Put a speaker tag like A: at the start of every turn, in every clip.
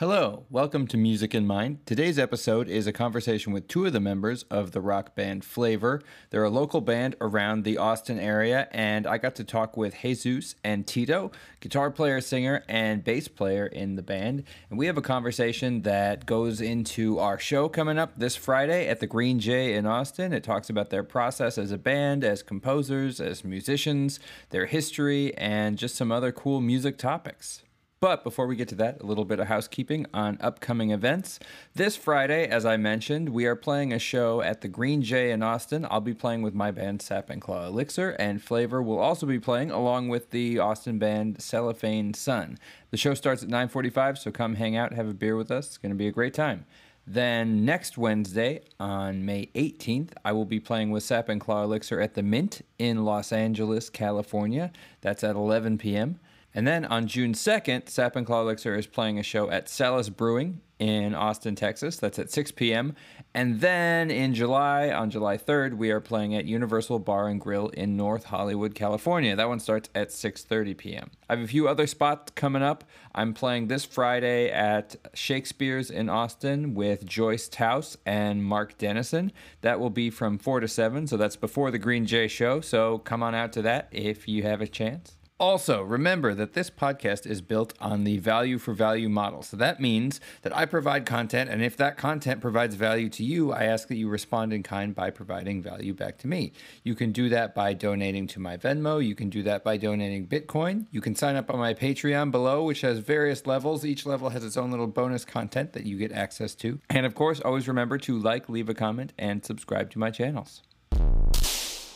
A: Hello, welcome to Music in Mind. Today's episode is a conversation with two of the members of the rock band Flavor. They're a local band around the Austin area, and I got to talk with Jesus and Tito, guitar player, singer, and bass player in the band. And we have a conversation that goes into our show coming up this Friday at the Green Jay in Austin. It talks about their process as a band, as composers, as musicians, their history, and just some other cool music topics. But before we get to that, a little bit of housekeeping on upcoming events. This Friday, as I mentioned, we are playing a show at the Green Jay in Austin. I'll be playing with my band Sap and Claw Elixir, and Flavor will also be playing along with the Austin band Cellophane Sun. The show starts at 9:45, so come hang out, have a beer with us. It's going to be a great time. Then next Wednesday, on May 18th, I will be playing with Sap and Claw Elixir at the Mint in Los Angeles, California. That's at 11 p.m. And then on June 2nd, Sap and Claw Elixir is playing a show at Salas Brewing in Austin, Texas. That's at 6 p.m. And then in July, on July 3rd, we are playing at Universal Bar and Grill in North Hollywood, California. That one starts at 6:30 p.m. I have a few other spots coming up. I'm playing this Friday at Shakespeare's in Austin with Joyce Taus and Mark Dennison. That will be from 4 to 7, so that's before the Green Jay show. So come on out to that if you have a chance. Also, remember that this podcast is built on the value for value model. So that means that I provide content, and if that content provides value to you, I ask that you respond in kind by providing value back to me. You can do that by donating to my Venmo. You can do that by donating Bitcoin. You can sign up on my Patreon below, which has various levels. Each level has its own little bonus content that you get access to. And of course, always remember to like, leave a comment, and subscribe to my channels.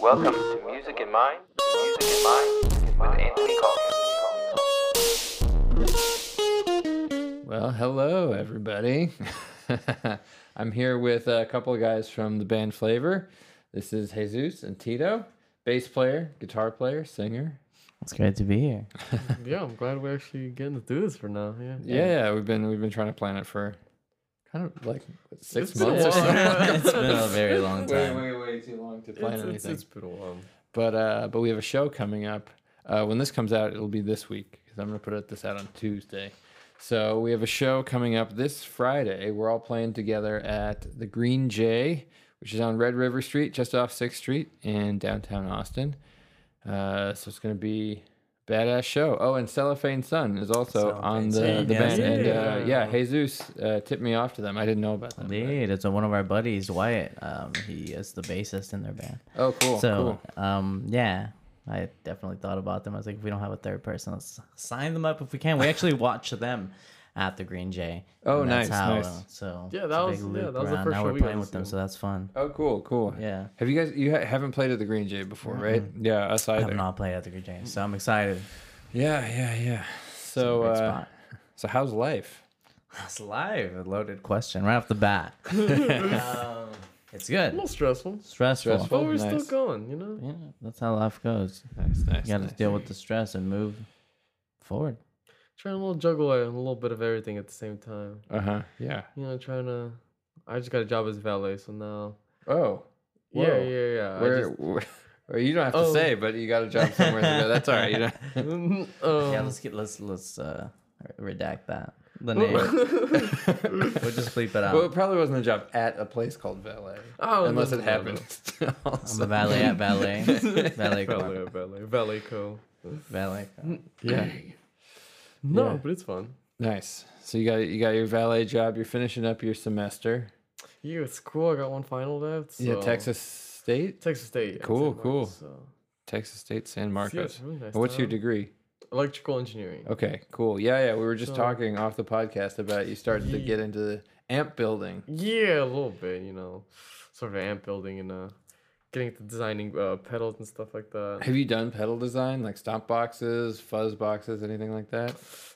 A: Welcome to Music in Mind. Music in Mind with Anthony Calkins. Well, hello, everybody. I'm here with a couple of guys from the band Flavor. This is Jesus and Tito, bass player, guitar player, singer.
B: It's great to be here.
C: yeah, I'm glad we're actually getting to do this for now. Yeah.
A: Yeah, yeah, we've been we've been trying to plan it for kind of like six
C: It's been a
A: months or so.
B: it's been a very long
A: way,
B: time.
A: way, way way too long to plan
C: It's, it's,
A: anything.
C: it's been a while.
A: But uh, but we have a show coming up. Uh, when this comes out, it'll be this week because I'm gonna put it, this out on Tuesday. So we have a show coming up this Friday. We're all playing together at the Green Jay, which is on Red River Street, just off Sixth Street in downtown Austin. Uh, so it's gonna be a badass show. Oh, and Cellophane Sun is also on the,
B: Sun,
A: the
B: yes,
A: band. And uh,
C: yeah.
A: Jesus uh, tipped me off to them. I didn't know about them. but-
B: Indeed, it's one of our buddies, Wyatt. Um, he is the bassist in their band.
A: Oh, cool.
B: so,
A: cool.
B: um, yeah, I definitely thought about them. I was like, if we don't have a third person, let's sign them up if we can. We actually watch them at the Green Jay.
A: Oh,
B: that's
A: nice,
B: how,
A: nice.
B: uh, so
C: Yeah, that was-
B: big
C: yeah, that was the first
B: Now
C: show
B: we're
C: we
B: playing with them,
C: see.
B: so that's fun.
A: Oh, cool, cool.
B: Yeah,
A: Have you guys you ha- haven't played at the Green Jay before, right? Yeah, us
B: I
A: either.
B: have not played at the Green Jay, so I'm excited.
A: Yeah, yeah, yeah. So, uh, so how's life?
B: That's live. A loaded question right off the bat. um, it's good.
C: A little stressful,
B: Stressful.
A: Stressful.
C: but we're
A: Nice.
C: still going. You know.
B: Yeah, that's how life goes.
A: Nice, nice.
B: You got to
A: nice.
B: deal with the stress and move forward.
C: Trying a little juggle a little bit of everything at the same time.
A: Uh huh. Yeah.
C: You know, trying to. I just got a job as valet, so now.
A: Oh.
C: Yeah,
A: Whoa.
C: yeah, yeah. I
A: Where,
C: just-
A: where- well, you don't have to
C: Oh.
A: say, but you got a job somewhere. to go. That's all right. You know.
C: um,
B: yeah, let's get let's let's uh redact that the name. we'll just bleep it out.
A: Well, it probably wasn't a job at a place called Valet,
C: Oh,
A: unless it happened.
B: I'm a valet at valet. valet
C: valet,
B: Corp.
C: valet, valet co.
B: Valet. Corp.
A: yeah.
C: No,
A: Yeah.
C: but it's fun.
A: Nice. So you got you got your valet job. You're finishing up your semester.
C: Yeah, it's cool. I got one final left. So.
A: Yeah, Texas State.
C: Texas State. yeah,
A: Cool,
C: San
A: cool.
C: Marcos, so.
A: Texas State, San Marcos.
C: it's really nice
A: What's your degree?
C: Electrical engineering.
A: Okay, cool. Yeah, yeah. We were just
C: So-
A: talking off the podcast about you starting to get into the amp building.
C: Yeah, a little bit, you know, sort of amp building and uh, getting to designing uh, pedals and stuff like that.
A: Have you done pedal design, like stomp boxes, fuzz boxes, anything like that?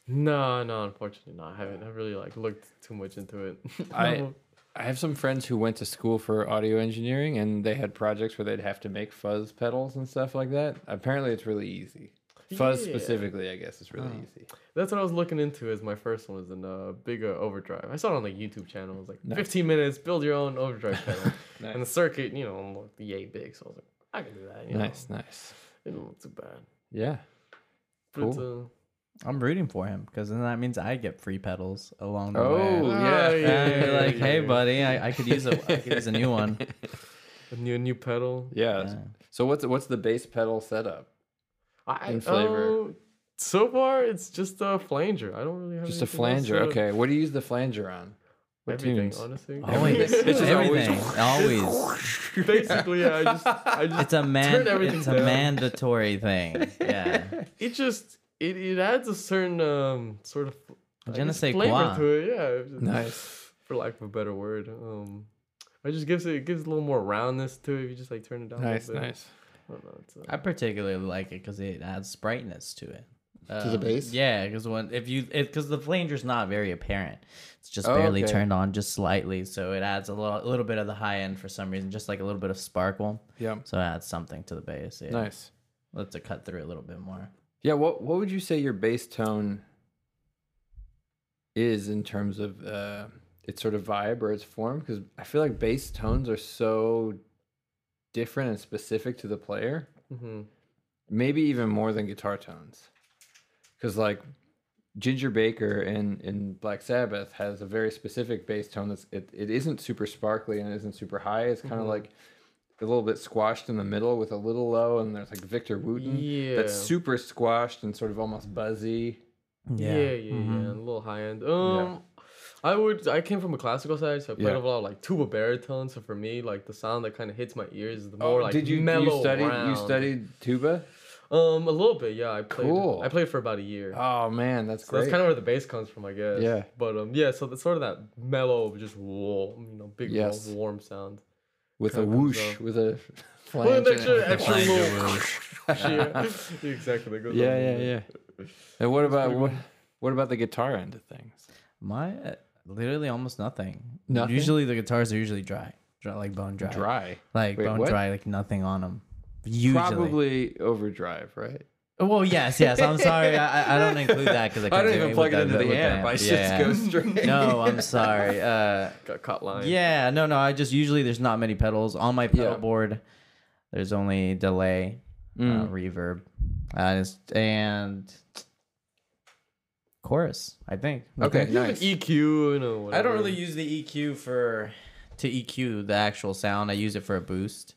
C: No, no, unfortunately, not. I haven't. I really like looked too much into it.
A: I- I have some friends who went to school for audio engineering, and they had projects where they'd have to make fuzz pedals and stuff like that. Apparently, it's really easy. Fuzz
C: Yeah.
A: specifically, I guess, is really
B: Oh.
A: easy.
C: That's what I was looking into. As my first one was in uh, big uh, overdrive. I saw it on the YouTube channel. It was like
A: Nice.
C: 15 minutes, build your own overdrive pedal,
A: Nice,
C: and the circuit, you know, looked yay big. So I was like, I can do that. You
A: nice,
C: know?
A: nice.
C: It didn't look too bad.
A: Yeah,
C: But
A: Cool.
C: uh,
B: I'm rooting for him because then that means I get free pedals along the
A: Oh,
B: way.
A: yeah.
C: Ah,
B: And you're like,
C: yeah,
B: hey, buddy, I, I could use a I could use a new one.
C: A new new pedal.
A: Yeah.
B: Yeah.
A: So what's what's the bass pedal setup?
C: I,
A: In flavor.
C: uh, so far, it's just a flanger. I don't really have
A: Just a flanger.
C: to-
A: Okay. What do you use the flanger on? What
C: Everything,
A: tunes?
C: honestly.
B: Always,
A: It's just
B: everything, always.
C: Basically, yeah. I just, I just
B: It's a man.
C: Turn everything
B: It's a mandatory thing. Yeah.
C: it just it, it adds a certain um sort of I
B: Je ne
C: guess,
B: sais
C: flavor
B: quoi.
C: to it. Yeah,
A: Nice.
C: For lack of a better word, um, it just gives it, it gives a little more roundness to it. If you just like turn it down. a
A: Nice.
C: little bit.
A: Nice.
C: I know. It's, uh,
B: particularly like it because it adds brightness to it.
A: To the
B: Um,
A: bass?
B: Yeah, because when if you because the flanger's not very apparent, it's just
A: Oh,
B: barely
A: okay.
B: turned on just slightly, so it adds a little a little bit of the high end for some reason, just like a little bit of sparkle.
A: Yeah.
B: So it adds something to the bass. Yeah.
A: Nice.
B: Lets it cut through a little bit more.
A: Yeah. What What would you say your bass tone is in terms of uh, its sort of vibe or its form? Because I feel like bass tones are so different and specific to the player.
C: mhm.
A: maybe even more than guitar tones because like ginger baker in in black sabbath has a very specific bass tone that's it, it isn't super sparkly and it isn't super high it's kind of
C: Mhm.
A: like a little bit squashed in the middle with a little low and there's like victor wooten
C: Yeah.
A: that's super squashed and sort of almost buzzy
C: Yeah, yeah, yeah,
B: Mhm.
C: A little high end. Um, I would. I came from a classical side, so I played
A: Yeah.
C: a lot of like tuba baritone. So for me, like the sound that kind of hits my ears is the more like
A: Oh, did you
C: mellow
A: you studied you studied tuba
C: Um, a little bit, yeah. I played.
A: Cool.
C: I played for about a year.
A: oh man that's
C: so
A: great
C: that's kind of where the bass comes from, I guess.
A: Yeah.
C: But um, yeah. So that's sort of that mellow, just warm, you know, big
A: Yes.
C: warm, warm sound.
A: with a whoosh
C: up.
A: with a
C: Well, an
A: flange
C: extra,
A: it.
C: extra
B: Flanger
C: little. yeah, exactly. Goes
A: yeah
C: on
A: yeah
C: there.
A: yeah and what about what what about the guitar end of things
B: My uh, literally almost nothing.
A: Nothing?
B: Usually the guitars are usually dry, dry like bone dry,
A: dry
B: like
A: Wait,
B: bone
A: what?
B: dry, like nothing on them. Usually.
A: Probably overdrive, right?
B: Well, yes, yes. I'm sorry. I, I- I don't include that because I,
A: I
B: couldn't
A: don't even plug it into the
B: with
A: amp. I
B: Yeah.
A: just go straight.
B: No, I'm sorry. Uh,
C: Got caught line.
B: yeah, no, no. I just usually there's not many pedals on my pedal
A: Yeah.
B: board. There's only delay, uh,
A: Mm.
B: reverb, uh, it's- and chorus. I think.
A: Okay,
C: You
A: nice.
C: EQ, you know. Whatever.
B: I don't really use the EQ for to EQ the actual sound. I use it for a boost.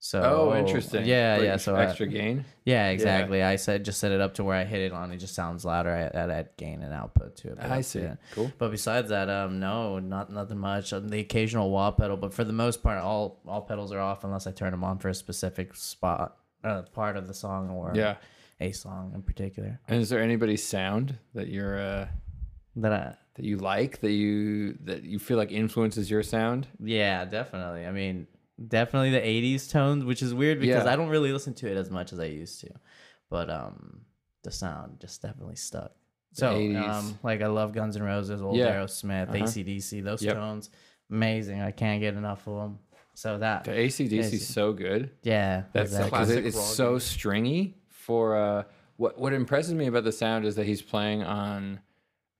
B: So
A: Oh, interesting.
B: Yeah,
A: Like
B: yeah. So I-
A: extra gain.
B: yeah, exactly. I said just set it up to where I hit it on. It just sounds louder. I add, add gain and output to it.
A: I see.
B: it.
A: Cool.
B: But besides that, um, no, not nothing much. Um, the occasional wah pedal, but for the most part, all all pedals are off unless I turn them on for a specific spot, uh, part of the song or
A: Yeah.
B: A song in particular
A: And is there anybody's sound that you're uh,
B: that I.
A: that you like that you that you feel like influences your sound?
B: Yeah, definitely. I mean, definitely the '80s tones, which is weird because
A: Yeah.
B: I don't really listen to it as much as I used to, but um, the sound just definitely stuck. So,
A: 80s.
B: um, like I love Guns N' Roses, old
A: Yeah.
B: Aerosmith,
A: Uh-huh.
B: ACDC, those
A: Yep.
B: tones, amazing. I can't get enough of them. So that,
A: The ACDC is so good.
B: yeah,
A: That's
B: exactly.
A: because
C: Classic
A: it's
C: rock.
A: so stringy. For uh, what what impresses me about the sound is that he's playing on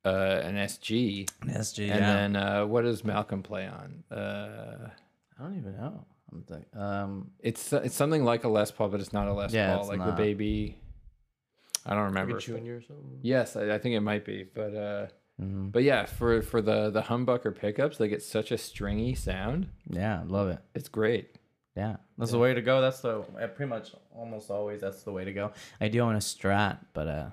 A: uh, an SG,
B: SG,
A: and
B: yeah.
A: then uh, what does Malcolm play on? Uh,
B: I don't even know. I'm think, um,
A: it's it's something like a Les Paul, but it's not a Les
B: Yeah,
A: Paul.
B: it's
A: Like the baby. I don't
C: Like
A: remember.
C: a junior or something.
A: Yes, I, I think it might be, but uh,
B: mhm.
A: but yeah, for for the the humbucker pickups, they get such a stringy sound.
B: yeah, love it.
A: It's great.
B: Yeah, that's the way to go. That's the uh, pretty much almost always that's the way to go. I do own a Strat, but uh,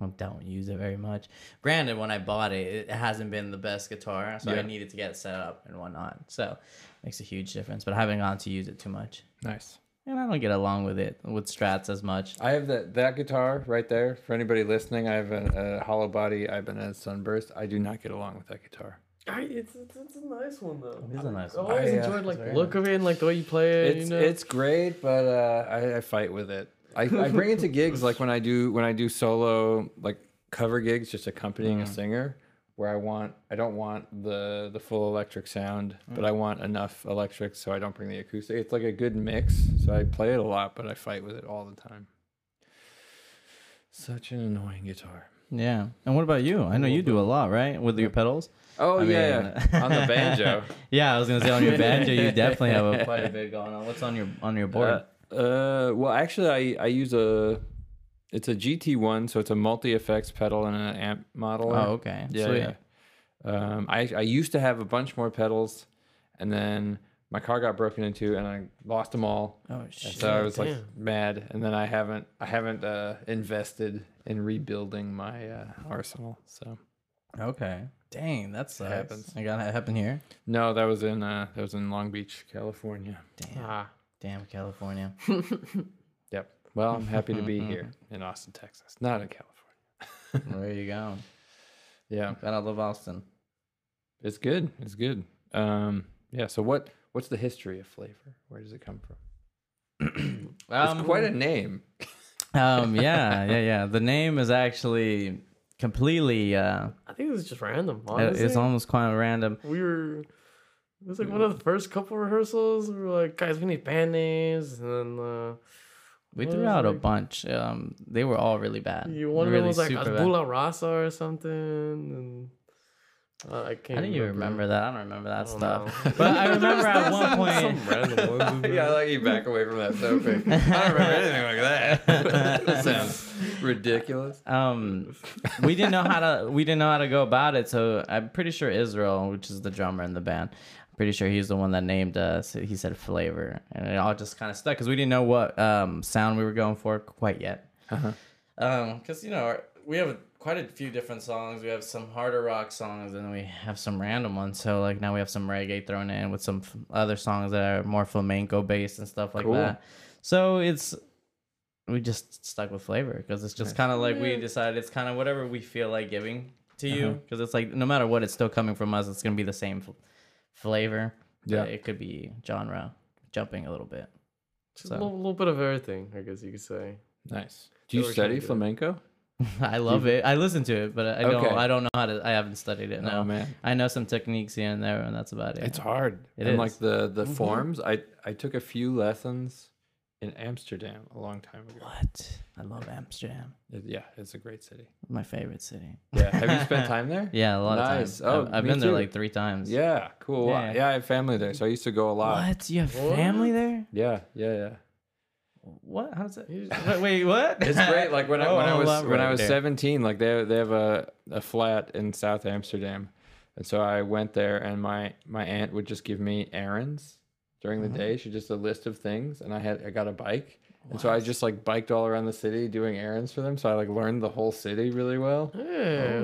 B: I don't use it very much. Granted, when I bought it, it hasn't been the best guitar, so
A: Yeah.
B: I needed to get it set up and whatnot. So makes a huge difference. But I haven't gone to use it too much,
A: Nice.
B: and I don't get along with it with Strats as much.
A: I have that that guitar right there. For anybody listening, I have a, a hollow body Ibanez Sunburst. I do not get along with that guitar.
C: I, it's, it's it's a nice one though.
B: It is a nice
C: I
B: one.
C: always
A: I, uh,
C: enjoyed like
B: it's
C: the
B: very
C: look of it and like the way you play it.
A: It's
C: you know?
A: it's great, but uh, I, I fight with it. I, I bring it to gigs like when I do when I do solo like cover gigs, just accompanying
B: Mm.
A: a singer, where I want I don't want the the full electric sound,
B: Mm.
A: but I want enough electric so I don't bring the acoustic. It's like a good mix, so I play it a lot, but I fight with it all the time. Such an annoying guitar.
B: Yeah. And what about you? I know you do a lot, right, with your pedals.
A: Oh
B: I
A: yeah,
B: mean-
A: on the banjo.
B: yeah, I was gonna say on your banjo, you definitely have a, quite a bit going on. What's on your on your board?
A: Uh, uh, well, actually, I I use a It's a GT1, so it's a multi effects pedal and an amp modeler.
B: Oh, okay.
A: Yeah,
B: Sweet.
A: yeah. Um, I I used to have a bunch more pedals, and then my car got broken into, and I lost them all.
B: Oh
A: And
B: shit.
A: so I was like mad, and then I haven't I haven't uh, invested in rebuilding my uh, arsenal. So
B: Okay. Dang, that sucks.
A: happens.
B: I got it happen here.
A: no, that was in uh, that was in Long Beach, California.
B: Damn.
C: Ah,
B: Damn, California.
A: Yep. Well, I'm happy to be here in Austin, Texas, not in California.
B: Where are you going?
A: Yeah,
B: Gotta love Austin.
A: it's good. It's good. Um, yeah. So what what's the history of flavor? Where does it come from? it's quite a name.
B: um yeah, yeah, yeah. The name is actually completely uh
C: I think it was just random.
B: it-
C: Honestly,
B: it's almost quite random.
C: we were. It was like one of the first couple rehearsals. We were like, guys, we need band names, and then uh,
B: We threw
C: was
B: out a bunch. Um they were all really bad.
C: you one of
B: really
C: them was like
B: super bad.
C: Tabula Rasa or something, and uh, I can't.
B: I didn't even remember that. I don't remember that
C: I don't
B: stuff.
C: know.
B: But I remember at one point
C: Some random ones.
A: yeah, I like you back away from that so quick. I don't remember anything like that. that sounds ridiculous.
B: um we didn't know how to we didn't know how to go about it so i'm pretty sure israel which is the drummer in the band i'm pretty sure he's the one that named us he said flavor and it all just kind of stuck because we didn't know what um sound we were going for quite yet
A: Uh-huh.
B: um because you know our- we have quite a few different songs we have some harder rock songs and we have some random ones so like now we have some reggae thrown in with some f- other songs that are more flamenco based and stuff like
A: Cool.
B: that so it's we just stuck with flavor because it's just kind of like we decided it's kind of whatever we feel like giving to you
A: Uh-huh.
B: because it's like no matter what it's still coming from us it's gonna be the same f- flavor but
A: Yeah.
B: it could be genre jumping a little bit
C: Just
B: So.
C: a little, little bit of everything, I guess you could say.
A: Nice. Do you
C: They were
A: study
C: trying to do
A: flamenco?
B: i love it i listen to it but i don't
A: Okay.
B: i don't know how to i haven't studied it no
A: Oh man,
B: i know some techniques here and there and that's about it
A: it's hard.
B: It
A: and
B: is.
A: like the the forms, I I took a few lessons in Amsterdam a long time ago.
B: what i love amsterdam
A: It- yeah, it's a great city.
B: my favorite city
A: Yeah. Have you spent time there?
B: yeah a lot
A: Nice.
B: of times
A: Oh,
B: I've, I've
A: me
B: been there
A: too.
B: like three times
A: Yeah. Cool.
B: Yeah.
A: Yeah. I have family there, so I used to go a lot.
B: what you have family there
A: Yeah. Yeah. Yeah.
B: what how does it wait, wait what
A: It's great. Like when I
B: Oh,
A: when I was when
B: elaborate
A: I was
B: there.
A: seventeen, like they they have a a flat in South Amsterdam, and so I went there, and my my aunt would just give me errands during the
B: Mm-hmm.
A: day. She just a list of things, and I had I got a bike, and so I just like biked all around the city doing errands for them. So I like learned the whole city really well.
C: Yeah,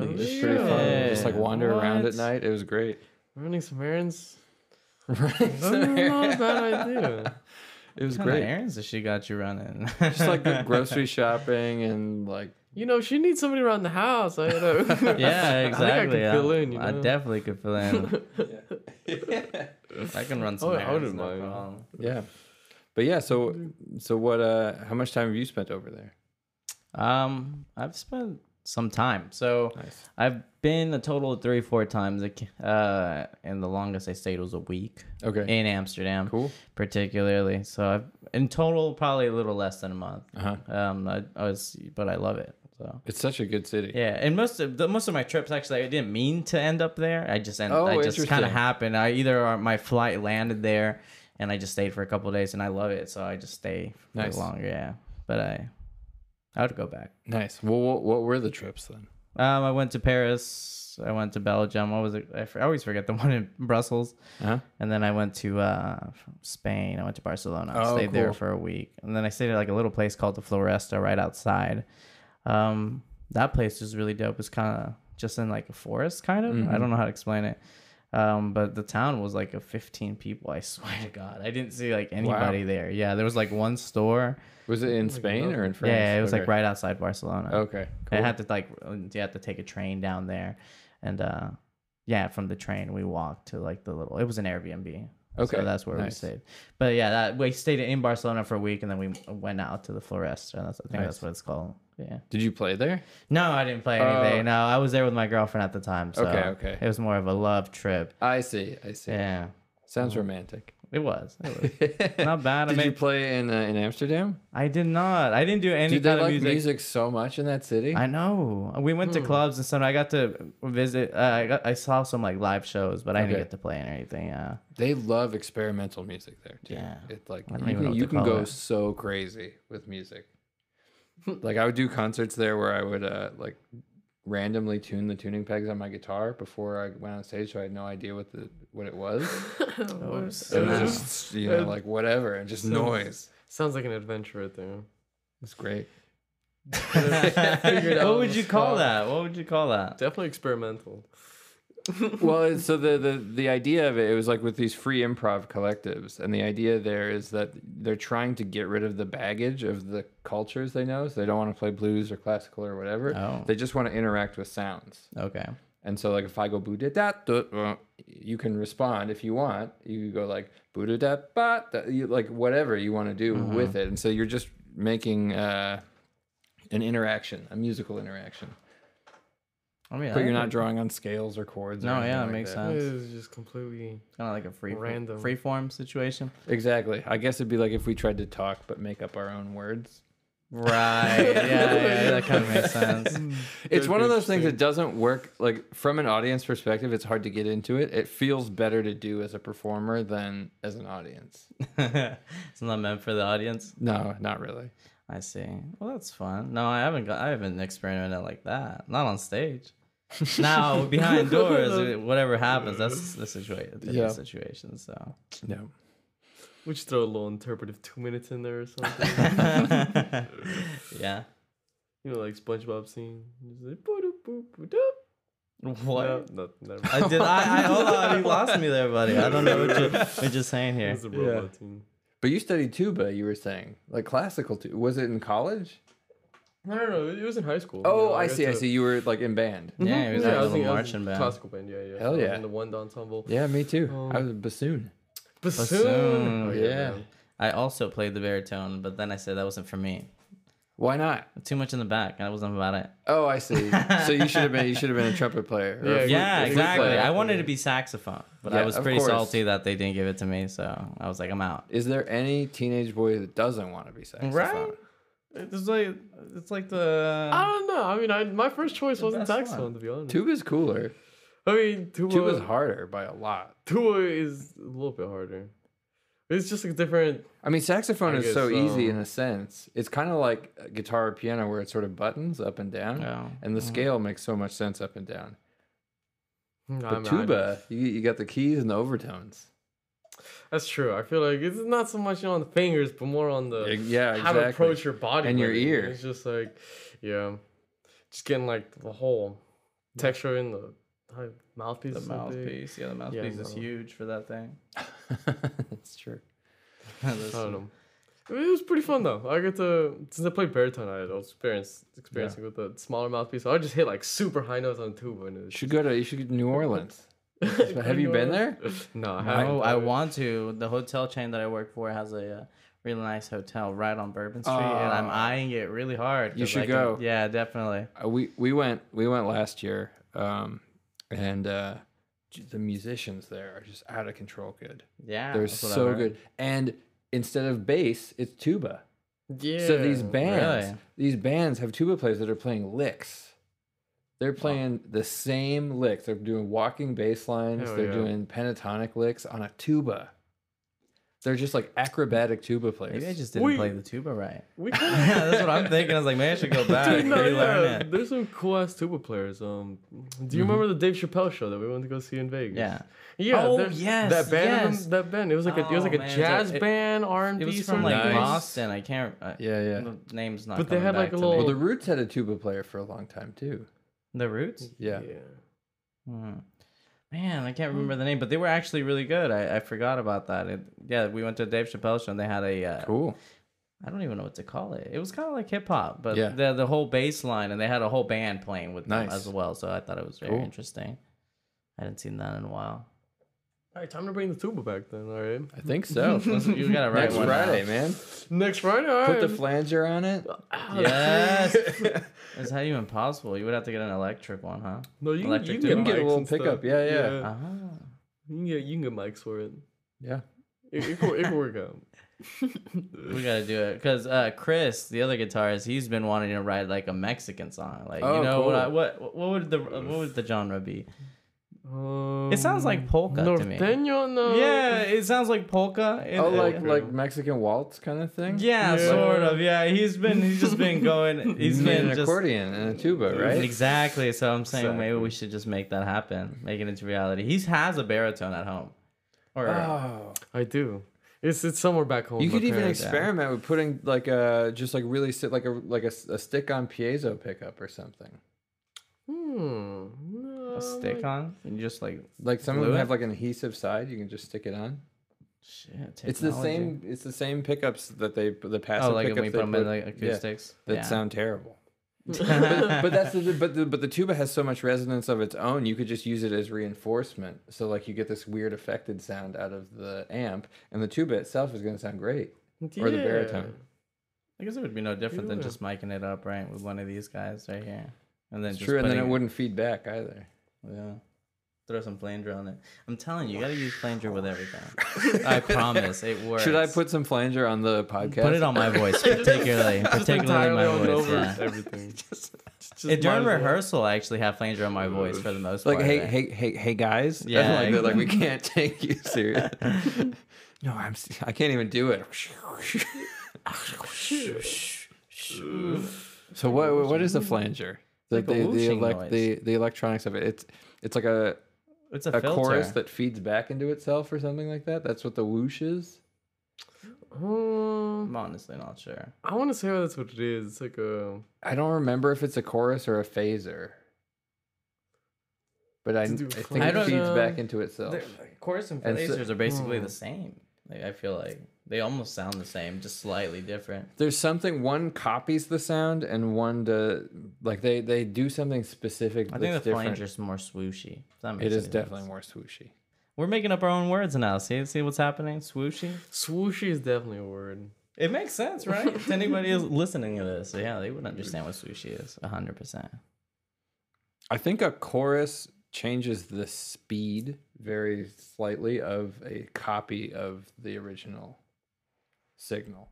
A: It was pretty fun. Just like wander around
B: What?
A: at night. It was great.
C: Running some errands.
A: Right.
C: That's not a bad idea.
A: It was
B: what kind of
A: great.
B: errands that she got you running
A: Just like the grocery shopping and like
C: You know, she needs somebody around the house. I know.
B: yeah,
C: I think I
B: exactly.
C: could fill
B: I,
C: in. You
B: I
C: know?
B: definitely could fill in. I can run some
C: Oh, I
B: errands.
C: wouldn't
B: no
C: mind.
B: problem.
A: yeah. But yeah, so so what? Uh, how much time have you spent over there?
B: Um, I've spent some time. So
A: Nice.
B: I've been a total of three, four times. Like, Uh, and the longest I stayed was a week
A: Okay.
B: in Amsterdam,
A: Cool.
B: particularly. So I've in total probably a little less than a month.
A: Uh huh.
B: Um, I, I was, but I love it. So
A: It's such a good city.
B: yeah, and most of the most of my trips actually I didn't mean to end up there. I just end,
A: Oh,
B: I just kind of happened. I either uh, my flight landed there, and I just stayed for a couple of days, and I love it, so I just stay for
A: Nice.
B: longer. Yeah, but I I would go back.
A: Nice. Well, what, what were the trips then?
B: Um, I went to Paris. I went to Belgium. What was it? I, I always forget the one in Brussels.
A: Uh-huh.
B: And then I went to uh, Spain. I went to Barcelona. I
A: Oh,
B: stayed there for a week. And then I stayed at like a little place called the Floresta right outside. Um, that place was really dope. It's kind of just in like a forest, kind of.
A: Mm-hmm.
B: I don't know how to explain it. Um, but the town was like a 15 people. I swear to God, I didn't see like anybody there. Yeah, there was like one store.
A: Was it in Spain or in France?
B: Yeah, it was like right outside Barcelona.
A: Okay. Cool.
B: I had to like you had to take a train down there, and uh, yeah, from the train we walked to like the little. It was an Airbnb.
A: Okay,
B: so that's where we stayed. But yeah, that we stayed in Barcelona for a week, and then we went out to the Floresta. That's, I think that's what it's called. Yeah.
A: Did you play there?
B: No, I didn't play anything. no, I was there with my girlfriend at the time. So
A: Okay, okay.
B: It was more of a love trip.
A: I see. I see.
B: Yeah,
A: Sounds romantic.
B: it was. It was not bad. I
A: Did you
B: mean,
A: play in uh, in Amsterdam?
B: I did not. I didn't do any
A: Dude, they like
B: music.
A: music. so much in that city.
B: I know. We went to clubs and stuff. I got to visit. Uh, I got. I saw some like live shows, but I didn't get to play or anything. Yeah.
A: They love experimental music there too.
B: Yeah.
A: It's like you
B: even know
A: can,
B: what
A: you can go
B: it.
A: so crazy with music. like I would do concerts there where I would uh like randomly tune the tuning pegs on my guitar before I went on stage, so I had no idea what the what it was.
B: Oh,
A: It
B: snap.
A: was just you know like whatever and just
C: So-
A: noise.
C: Sounds like an adventure right there.
A: It's great.
B: What would
C: the
B: you call that? What would you call that?
C: Definitely experimental.
A: well, so the, the the idea of it, it was like with these free improv collectives, and the idea there is that they're trying to get rid of the baggage of the cultures they know. So they don't want to play blues or classical or whatever.
B: Oh.
A: They just want to interact with sounds.
B: Okay.
A: And so, like, if I go boo da da you can respond if you want. You could go like boo da da ba, like whatever you want to do with it. And so you're just making uh, an interaction, a musical interaction.
B: I mean,
A: But
B: I
A: you're not
B: think
A: drawing on scales or chords.
B: No,
A: anything
B: yeah,
A: like
B: it makes
A: that.
B: sense.
C: It's just completely.
B: Kind of like a free
C: Random.
B: free form situation.
A: Exactly. I guess it'd be like if we tried to talk but make up our own words.
B: Right. Yeah, yeah, that kind of makes sense.
A: It's
C: That'd
A: one of those things that doesn't work. Like from an audience perspective, it's hard to get into it. It feels better to do as a performer than as an audience.
B: it's not meant for the audience.
A: No, not really.
B: I see. Well, that's fun. No, I haven't got. I haven't experimented like that. Not on stage. Now behind doors, whatever happens, that's the situation.
A: Yeah.
B: Situation. So.
A: No.
C: We should throw a little interpretive two minutes in there or something.
B: yeah.
C: you know, like SpongeBob scene. Just like.
B: What?
C: No, no, never.
B: I did. I, I hold on. You lost me there, buddy. I don't know what you're, what you're saying here.
C: It's a robot scene.
A: But you studied tuba, you were saying, like classical tuba. Was it in college?
C: No, no, no. It was in high school.
A: Oh,
C: you know,
A: I
C: got
A: see. I see. You were like in band.
B: Yeah, mm-hmm. he was
C: yeah,
B: in
C: I
B: a
C: was
B: little
C: in, I was
B: marching
C: in
B: band.
C: Classical band, yeah, yeah.
A: Hell
C: I was
A: yeah.
C: In the one ensemble.
A: Yeah, me too.
C: Oh.
A: I um, was a bassoon.
C: Bassoon.
B: Bassoon,
C: Oh,
A: yeah.
C: man.
B: I also played the baritone, but then I said that wasn't for me.
A: Why not?
B: Too much in the back. That wasn't about it.
A: Oh, I see. so you should have been. You should have been a trumpet player.
C: Yeah,
A: flute-
B: Yeah, exactly.
A: player.
B: I wanted to be saxophone, but I was pretty
A: course.
B: salty that they didn't give it to me. So I was like, I'm out.
A: Is there any teenage boy that doesn't want to be saxophone?
B: Right? It's like it's like the
C: I don't know. I mean, I my first choice wasn't
B: best
C: saxophone,
B: one.
C: to be honest.
A: Tuba's cooler.
C: I mean, tuba.
A: Tuba's harder by a lot.
C: Tuba is a little bit harder. It's just a different.
A: I mean, saxophone
C: I
A: is
C: guess
A: so easy
C: um,
A: in a sense. It's kind of like a guitar or piano where it sort of buttons up and down,
B: Oh.
A: and the mm-hmm. scale makes so much sense up and down.
C: Mm, I
A: But
C: mean, I-
A: tuba, you, you got the keys and the overtones.
C: That's true. I feel like it's not so much on the fingers, but more on the
A: Yeah,
C: how to approach your body
A: And your ear.
C: It's just like, yeah, just getting like the whole texture in the mouthpiece.
B: the
C: is big.
B: mouthpiece. Yeah, the mouthpiece is
C: no.
B: huge for that thing.
A: That's true.
C: I don't know. I mean, it was pretty fun though. I get to since I played baritone, I had experience experiencing with the smaller mouthpiece. So I just hit like super high notes on tuba, and it
A: You
C: was
A: should go to you should go to New Orleans. Have you been there?
C: No, I
B: I,
C: haven't.
B: I want to. The hotel chain that I work for has a uh, really nice hotel right on Bourbon Street, and I'm
A: Ah.
B: eyeing it really hard.
A: You should
B: can-
A: go.
B: Yeah, definitely.
A: Uh, we we went we went last year, um, and uh, the musicians there are just out of control good.
B: Yeah,
A: They're
B: that's what I
A: so good, and instead of bass, it's tuba.
C: Yeah.
A: So these bands,
B: Really?
A: these bands have tuba players that are playing licks. They're playing the same licks. They're doing walking bass lines.
C: Hell
A: they're
C: yeah.
A: doing pentatonic licks on a tuba. They're just like acrobatic tuba players.
B: Maybe I just didn't
C: We-
B: play the tuba right.
C: we
B: yeah,
C: kind
B: that's what I'm thinking. I was like, man, I should go back
C: Dude,
B: and
C: no,
B: relearn
C: yeah.
B: it.
C: There's some cool ass tuba players. Um, do you remember the Dave Chappelle show that we went to go see in Vegas?
B: Yeah.
C: Yeah.
B: Oh, yes,
C: That band.
B: yes.
C: That band. It was like a. It was
B: Oh,
C: like a
B: man,
C: jazz
B: it-
C: band, R and
B: It
C: B.
B: was from like
A: Nice.
B: Boston. I can't. Uh,
A: yeah, yeah.
B: The name's not.
C: But they
B: coming
C: had, like, a little-
A: Well, the Roots had a tuba player for a long time too.
B: The Roots.
A: Yeah.
B: Hmm. Man, I can't remember the name, but they were actually really good. I, I forgot about that. It, yeah, we went to Dave Chappelle show and they had a. Uh,
A: Cool.
B: I don't even know what to call it. It was kind of like hip hop, but
A: Yeah.
B: the the whole bass line and they had a whole band playing with them as well. So I thought it was very
A: Cool.
B: interesting. I hadn't seen that in a while.
C: All right, time to bring the tuba back then. All right.
A: I think so.
B: You got it right.
A: Next
B: one now.
A: Friday, man.
C: Next Friday. All
A: Put
C: right.
A: the flanger on it.
B: Yes. Is that even possible? You would have to get an electric one, huh?
C: no, you,
B: Electric
C: you can
A: You can get a little pickup.
C: stuff.
A: Yeah, yeah.
B: Ah.
C: You can get you can get mics for it.
A: Yeah.
C: It, it, can, it can work out.
B: We gotta do it because uh, Chris, the other guitarist, he's been wanting to write like a Mexican song. Like
A: Oh,
B: you know what? I, what what would the what would the genre be?
C: Um,
B: It sounds like polka to me.
C: No.
B: Yeah, it sounds like polka. It-
A: Oh, like
C: Okay.
A: like Mexican waltz kind of thing.
B: yeah,
C: Yeah.
B: sort of. Yeah, he's been he's just been going. He's
A: You need
B: been
A: an
B: just
A: accordion and a tuba, right?
B: exactly. So I'm saying maybe we should just make that happen, make it into reality. He has a baritone at home, or
A: Oh.
C: I do. It's it's somewhere back home.
A: You could even
C: parents.
A: experiment with putting like a just like really sit like a like a, a stick on piezo pickup or something.
C: Hmm. No,
B: a oh stick on, and you just like
A: Like some of
B: Glue
A: them
B: it?
A: have like an adhesive side. You can just stick it on.
B: shit.
A: It's the same. It's the same pickups that they the oh, passive
B: Oh, like when
A: pickups
B: we put them in
A: put-
B: like
A: yeah,
B: acoustics.
A: that
B: yeah.
A: sound terrible. but, but that's the but the but the tuba has so much resonance of its own. You could just use it as reinforcement. So like you get this weird affected sound out of the amp, and the tuba itself is going to sound great. Or the baritone.
B: I guess it would be no different than just miking it up, right, with one of these guys right here, and then
A: It's
B: just
A: true, and then it
B: putting
A: wouldn't feed back either.
B: Yeah. Throw some flanger on it. I'm telling you, you gotta use flanger with everything. I promise, it works.
A: Should I put some flanger on the podcast?
B: put it on my voice, particularly,
C: Just
B: particularly my voice?
C: over
B: Yeah.
C: everything. Just, just
B: It, during
C: might well.
B: rehearsal, I actually have flanger on my voice for the most
A: like,
B: part.
A: Like, hey,
B: right?
A: hey, hey, hey, guys.
B: Yeah,
A: like, that, like we can't take you serious. no, I'm. s- I can't even do it. so what? What is a flanger? The
B: Like
A: the the, elec- the the electronics of it. It's it's like a
B: It's a,
A: a chorus that feeds back into itself or something like that. That's what the whoosh is.
C: Um,
B: I'm honestly not sure.
C: I want to say that's what it is. It's like a.
A: I don't remember if it's a chorus or a phaser. But I, I think
C: with
A: it
B: flavors?
A: feeds back
C: Um,
A: into itself.
B: The chorus and
A: And so-
B: phasers are basically
C: Hmm.
B: the same. Like, I feel like they almost sound the same, just slightly different.
A: There's something one copies the sound and one to like they they do something specific.
B: I think the
A: that's different.
B: flanger's more swooshy. If That makes
A: is definitely
B: sense.
A: more swooshy.
B: We're making up our own words now. See, see what's happening? Swooshy.
C: Swooshy is definitely a word.
B: It makes sense, right? if anybody is listening to this, yeah, they would understand what sushi is, hundred percent.
A: I think a chorus changes the speed very slightly of a copy of the original signal.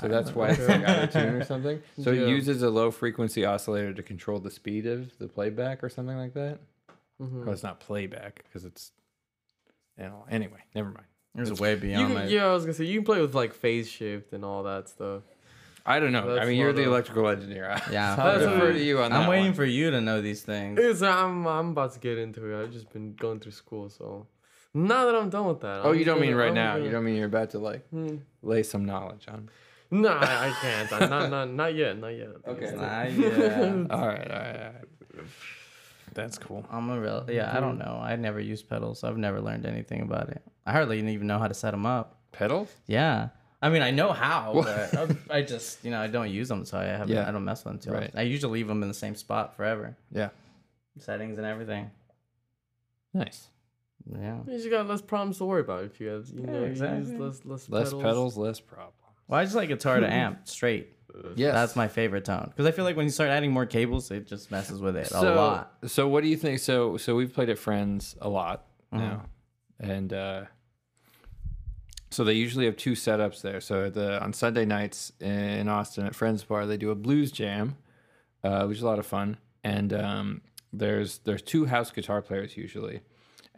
A: So that's why
B: know.
A: it's like out of tune or something. So
C: Yeah.
A: it uses a low frequency oscillator to control the speed of the playback or something like that.
C: Mhm.
A: Well, it's not playback because it's, you know. Anyway, never mind.
B: There's way beyond
C: can,
B: my.
C: yeah, I was gonna say you can play with like phase shift and all that stuff.
A: I don't know. I mean, you're the
C: a-
A: electrical engineer.
B: Yeah,
A: I'll
C: That's
A: defer
C: what-
A: to you on
B: I'm
A: that
B: waiting
A: one.
B: for you to know these things.
C: It's, I'm I'm about to get into it. I've just been going through school, so now that I'm done with that.
A: Oh,
C: I'm
A: you don't mean
C: gonna-
A: right
C: I'm
A: now.
C: gonna-
A: You don't mean you're about to like
C: Hmm.
A: lay some knowledge on.
C: No, I, I can't. I, not, not not yet. Not yet.
A: Okay.
B: Nah, yeah.
A: All right, all right, all right. That's cool.
B: I'm a real. Yeah, I don't
C: Mm-hmm.
B: know. I never used pedals. I've never learned anything about it. I hardly even know how to set them up.
A: Pedals?
B: Yeah. I mean, I know how, but I, I just, you know, I don't use them, so I haven't.
A: Yeah.
B: I don't mess with them too.
A: Right.
B: I usually leave them in the same spot forever,
A: Yeah.
B: settings and everything.
A: Nice.
B: Yeah.
C: You just got less problems to worry about if you have, you
B: Yeah,
C: know,
B: exactly.
C: use less less,
A: Less
C: pedals.
A: pedals, less problems.
B: Well, I just like guitar to amp straight.
A: Yes.
B: That's my favorite tone because I feel like when you start adding more cables, it just messes with it
A: so,
B: a lot.
A: So what do you think? So so we've played at Friends a lot
B: Mm-hmm.
A: now, and uh, so they usually have two setups there. So the on Sunday nights in Austin at Friends Bar, they do a blues jam, uh, which is a lot of fun. And um, there's there's two house guitar players usually,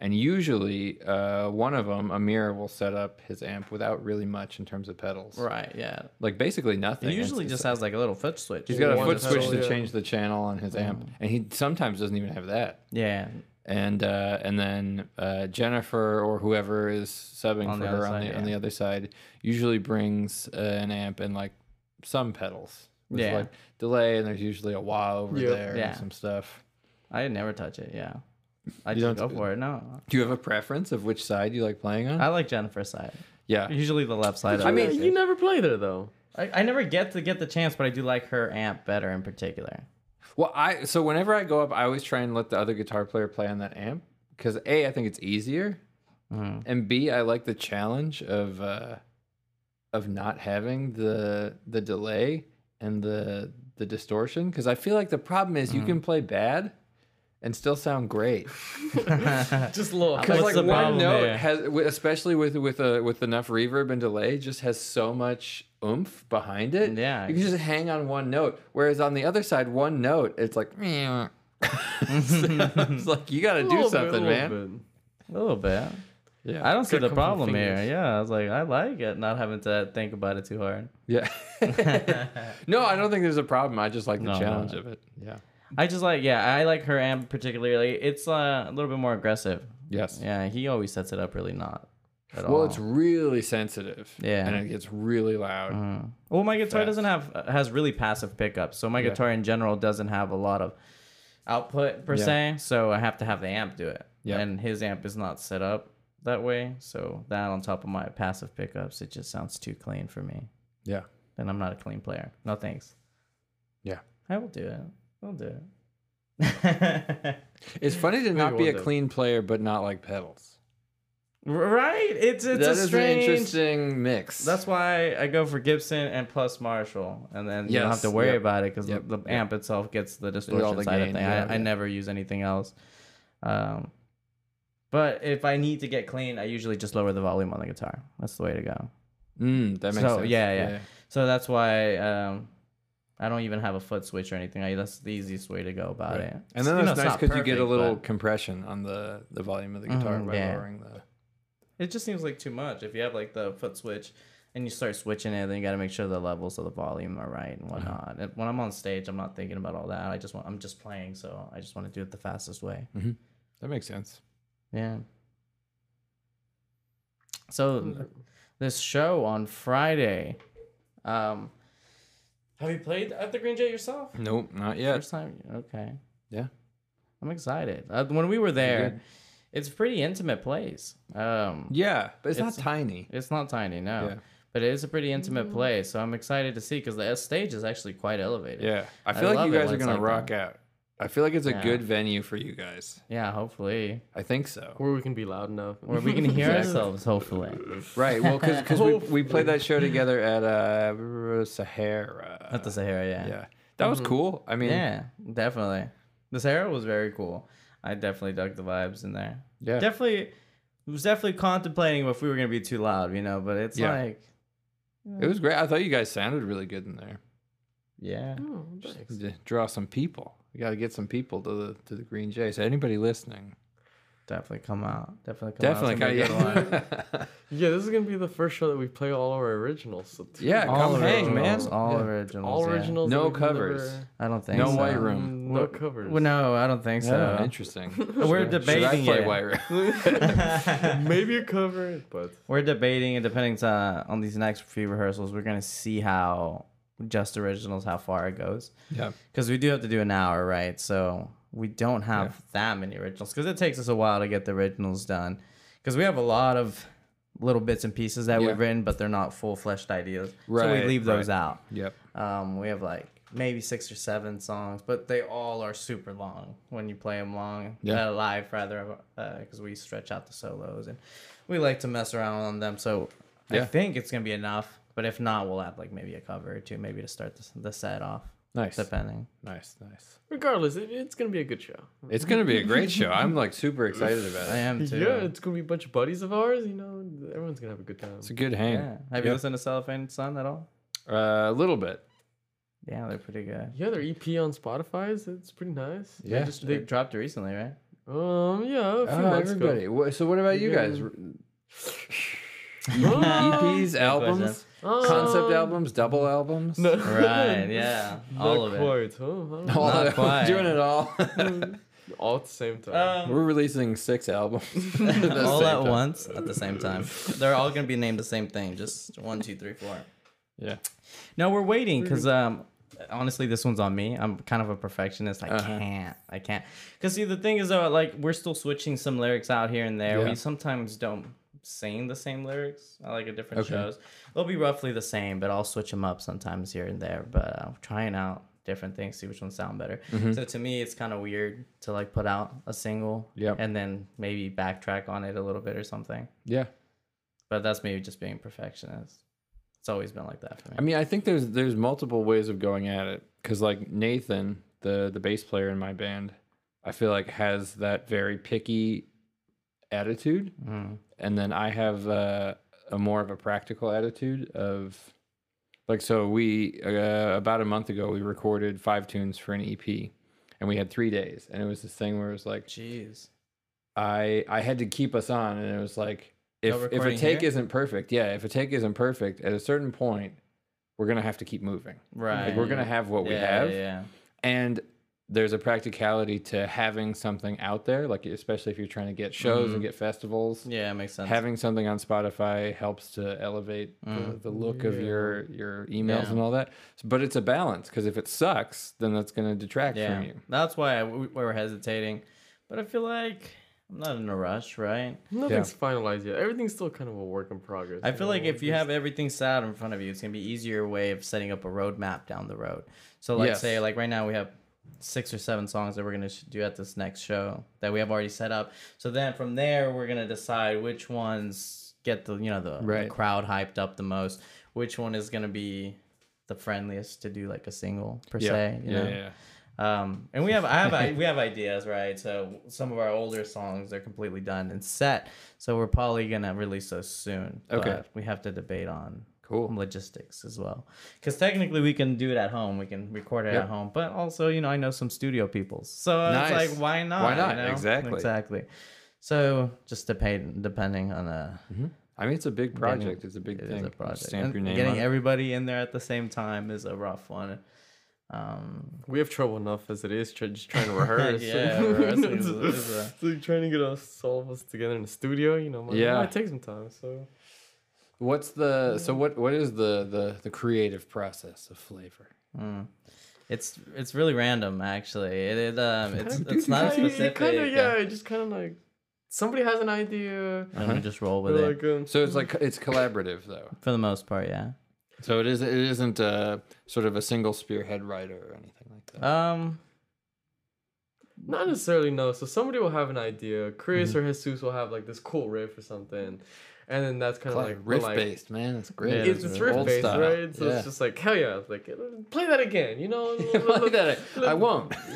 A: and usually uh, one of them, Amir, will set up his amp without really much in terms of pedals,
B: Right. Yeah.
A: like basically nothing.
B: It usually just has like a little foot switch.
A: He's got a
C: One
A: foot switch
C: pedal,
A: to
C: yeah.
A: change the channel on his amp, and he sometimes doesn't even have that.
B: Yeah.
A: And uh, and then uh, Jennifer or whoever is subbing
B: On
A: for her
B: other
A: on
B: side,
A: the on the other side usually brings uh, an amp and like some pedals. There's
B: Yeah.
A: like delay, and there's usually a wah over
C: Yep.
A: there
B: Yeah.
A: and some stuff.
B: I never touch it. Yeah. I
A: You
B: just
A: don't-
B: go for it. No.
A: Do you have a preference of which side you like playing on?
B: I like Jennifer's side.
A: yeah.
B: Usually the left side.
C: I mean,
B: it.
C: you never play there though.
B: I, I never get to get the chance, but I do like her amp better in particular.
A: Well, I so whenever I go up, I always try and let the other guitar player play on that amp because a I think it's easier,
B: Mm-hmm.
A: and b I like the challenge of uh, of not having the the delay and the the distortion because I feel like the problem is you
B: Mm-hmm.
A: can play bad and still sound great
C: Just a little.
A: because
B: What's
A: like
B: the
A: one
B: problem
A: note
B: there?
A: has especially with with a with enough reverb and delay just has so much oomph behind it
B: Yeah.
A: you can just hang on one note whereas on the other side one note it's like it's like you got to do
C: little bit,
A: something,
C: a little
A: man.
C: bit.
B: A little bit.
A: Yeah.
B: I don't see
C: Gotta
B: the problem here. Yeah, I was like, I like it, not having to think about it too hard.
A: Yeah. no, I don't think there's a problem. I just like the
B: No, no,
A: challenge
B: no.
A: of it. Yeah.
B: I just like, yeah, I like her amp particularly. It's uh, a little bit more aggressive.
A: Yes.
B: Yeah, he always sets it up really not at
A: Well,
B: all.
A: it's really sensitive.
B: Yeah.
A: And it gets really loud.
B: Mhm. Well, my guitar
A: Fast.
B: doesn't have uh, has really passive pickups, so my
A: Yeah.
B: guitar in general doesn't have a lot of output per
A: Yeah.
B: se. So I have to have the amp do it.
A: Yeah.
B: And his amp is not set up that way, so that on top of my passive pickups, it just sounds too clean for me.
A: Yeah.
B: And I'm not a clean player. No thanks.
A: Yeah.
B: I will do it. I'll do it.
A: It's funny to not be
C: one
A: a clean player, but not like pedals.
B: right? It's it's
A: That
B: a strange.
A: an interesting mix.
B: That's why I go for Gibson and plus Marshall, and then you don't have to worry
A: yep,
B: about it because
A: yep,
B: the,
A: yep.
B: amp itself gets the distortion
A: the
B: side of
A: gain,
B: thing.
A: yeah,
B: I, I never use anything else. Um, but if I need to get clean, I usually just lower the volume on the guitar. That's the way to go.
A: Mm, that makes
B: So,
A: sense.
B: yeah, yeah. So that's why um, I don't even have a foot switch or anything. I, that's the easiest way to go about
A: Right.
B: it.
A: And then
B: You know,
A: that's
B: it's
A: nice because you get a little
B: but
A: compression on the, the volume of the guitar
B: Mhm,
A: by
B: yeah.
A: lowering the.
B: It just seems like too much. If you have like the foot switch and you start switching it, then you got to make sure the levels of the volume are right and whatnot. And when I'm on stage, I'm not thinking about all that. I just want I'm just playing, so I just want to do it the fastest way.
A: That makes sense.
B: Yeah. So this show on Friday, um, have you played at the Green Jay yourself?
A: Nope, not yet.
B: First time? Okay.
A: Yeah.
B: I'm excited. Uh, when we were there,
A: good.
B: it's a pretty intimate place. Um,
A: Yeah, but it's,
B: It's-
A: not tiny.
B: It's not tiny, no.
A: Yeah.
B: But it is a pretty intimate place, so I'm excited to see because the stage is actually quite elevated.
A: Yeah, I
B: I
A: feel like you guys are gonna
B: like
A: rock out. I feel like it's a
B: Yeah.
A: good venue for you guys.
B: Yeah, hopefully.
A: I think so.
C: Where we can be loud enough.
B: Where we can hear ourselves, hopefully.
A: Right. Well, because we, we played that show together at uh, Sahara.
B: At the Sahara, yeah.
A: yeah, that was mm-hmm. cool. I mean,
B: Yeah, definitely. The Sahara was very cool. I definitely dug the vibes in there.
A: yeah.
B: Definitely was definitely contemplating if we were gonna be too loud, you know, but it's
A: Yeah.
B: like
A: It was great. I thought you guys sounded really good in there.
B: yeah.
C: Oh,
A: draw some people. We got to get some people to the to the Green Jay. So anybody listening,
B: Definitely come out. Definitely come
A: definitely.
B: out. It's gonna be a good one.
A: yeah,
C: Yeah, this is gonna be the first show that we play all our originals. So two-
A: Yeah,
B: All
A: come hang, man.
B: All
A: Yeah.
B: originals.
C: all
B: yeah.
C: originals.
A: No covers.
C: never-
B: I don't think
A: No
B: so.
A: white room.
C: No covers.
B: Well, no, I don't think so.
A: Interesting.
B: We're
A: Should I
B: debating
A: play
B: it.
A: White Room?
C: Maybe a cover, but
B: We're debating, it. depending uh, on these next few rehearsals, we're gonna see how just originals how far it goes.
A: yeah.
B: Because we do have to do an hour, right? So we don't have that many originals because it takes us a while to get the originals done. Because we have a lot of little bits and pieces that
A: Yeah.
B: we've written, but they're not full fleshed ideas. so we leave those
A: right.
B: out.
A: Yep.
B: Um, we have like maybe six or seven songs, but they all are super long when you play them long,
A: Yeah.
B: uh, live rather, because we stretch out the solos and we like to mess around on them. So I think it's gonna be enough. But if not, we'll add like maybe a cover or two, maybe to start the, the set off,
A: Nice.
B: depending.
A: Nice. Nice.
C: regardless, it, it's gonna be a good show.
A: It's gonna be a great show. I'm like super excited about it.
B: I am too.
C: Yeah, it's gonna be a bunch of buddies of ours. You know, everyone's gonna have a good time.
A: It's a good hang.
B: Yeah. Have you
A: Yep.
B: listened to Cellophane Sun at all?
A: Uh, a little bit.
B: Yeah, they're pretty good.
C: Yeah, their EP on Spotify is it's pretty nice.
A: Yeah.
B: They just they dropped recently, right?
C: Um, yeah, a few
A: Oh,
C: months
A: everybody.
C: ago.
A: So what about you
C: Yeah.
A: guys? EPs, albums, concept
C: Um,
A: albums, double albums.
C: No.
B: Right. Yeah. all
C: Not
B: of it.
C: quite, huh? Huh?
A: All
B: Not
A: of-
B: quite.
A: doing it all.
C: All at the same time.
B: Um,
A: We're releasing six albums at
B: all at
A: time.
B: once at the same time. They're all gonna be named the same thing, just one, two, three, four.
A: Yeah.
B: No, we're waiting because um, honestly, this one's on me. I'm kind of a perfectionist. I
A: Uh-huh.
B: can't. I can't. Because see, the thing is though, like we're still switching some lyrics out here and there.
A: Yeah.
B: We sometimes don't sing the same lyrics. I like at different
A: Okay.
B: shows. They'll be roughly the same, but I'll switch them up sometimes here and there. But I'm trying out different things, see which ones sound better. So to me, it's kind of weird to like put out a single
A: Mm-hmm. Yep.
B: and then maybe backtrack on it a little bit or something.
A: Yeah.
B: But that's maybe just being perfectionist. It's always been like that for me.
A: I mean, I think there's there's multiple ways of going at it because like Nathan, the the bass player in my band, I feel like has that very picky attitude,
B: Mm.
A: and then I have uh, a more of a practical attitude of like so we uh, about a month ago we recorded five tunes for an EP, and we had three days, and it was this thing where it was like
B: Jeez.
A: I I had to keep us on, and it was like if
B: No
A: if a take
B: here?
A: isn't perfect, yeah, if a take isn't perfect, at a certain point, we're gonna have to keep moving.
B: Right.
A: Like we're gonna have what we
B: Yeah,
A: have,
B: Yeah.
A: and there's a practicality to having something out there, like especially if you're trying to get shows
B: Mm-hmm.
A: and get festivals.
B: Yeah, it makes sense.
A: Having something on Spotify helps to elevate the, the look of your your emails
B: Mm. Yeah.
A: and all that. But it's a balance because if it sucks, then that's going to detract
B: yeah.
A: from you.
B: That's why I, we we were hesitating. But I feel like I'm not in a rush, right?
C: Nothing's finalized yet. Everything's still kind of a work in progress.
B: I feel like if you have everything set out in front of you, it's gonna be easier way of setting up a roadmap down the road. So like
A: Yes.
B: say like right now we have six or seven songs that we're gonna sh- do at this next show that we have already set up. So then from there we're gonna decide which ones get the you know the, the crowd hyped up the most, which one is gonna be the friendliest to do like a single per se. You
A: yeah,
B: know?
A: yeah, yeah.
B: Um, and we have I have I- we have ideas, right? So some of our older songs are completely done and set. So we're probably gonna release those soon.
A: Okay.
B: but we have to debate on
A: Cool.
B: logistics as well, because technically we can do it at home. We can record it
A: Yep.
B: at home, but also you know I know some studio people, so
A: Nice.
B: it's like why not?
A: Why
B: you
A: not?
B: know?
A: Exactly.
B: exactly. So just depend depending on uh
A: I mean, it's a big
B: getting-
A: project. It's a big
B: it is
A: thing.
B: a project.
A: Stamp
B: And
A: your name
B: getting
A: on
B: everybody in there at the same time is a rough one. Um,
C: we have trouble enough as it is, try, just trying to rehearse.
B: Yeah, rehearsing is-
C: it's,
B: is a-
C: it's like trying to get us all of us together in the studio. You know, might,
A: Yeah.
C: might take some time. So
A: What's the so what what is the the the creative process of flavor?
B: Mm. It's it's really random actually. It, it um it's it's not
A: guys-
B: specific.
C: Kind of, yeah. It just kind of like somebody has an idea.
B: And we just roll with
C: We're
B: it
C: like, um,
A: So it's like it's collaborative though.
B: for the most part. Yeah.
A: So it is it isn't uh sort of a single spearhead writer or anything like that.
B: Um.
C: Not necessarily no. So somebody will have an idea. Chris or Jesus will have like this cool riff or something, and then that's kind of like we're
A: riff
C: like,
A: based, man. It's great.
B: Yeah,
C: It's,
B: It's
C: it's riff based,
A: style.
C: right? So
A: Yeah.
C: it's just like hell yeah, it's like play that again. You know,
A: Like that, I won't.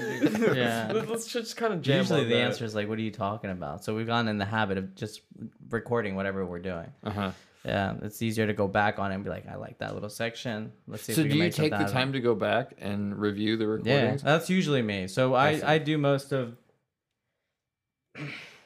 B: Yeah.
C: Let- Let's just kind of jam.
B: Usually the
C: that.
B: answer is like, "What are you talking about?" So we've gotten in the habit of just recording whatever we're doing.
A: Uh-huh.
B: Yeah, it's easier to go back on it and be like, "I like that little section. Let's see."
A: So
B: if we
A: do
B: can
A: you
B: make
A: take the
B: out
A: time to go back and review the recordings?
B: Yeah,
A: recordings?
B: that's usually me. So I,
A: see.
B: I do most of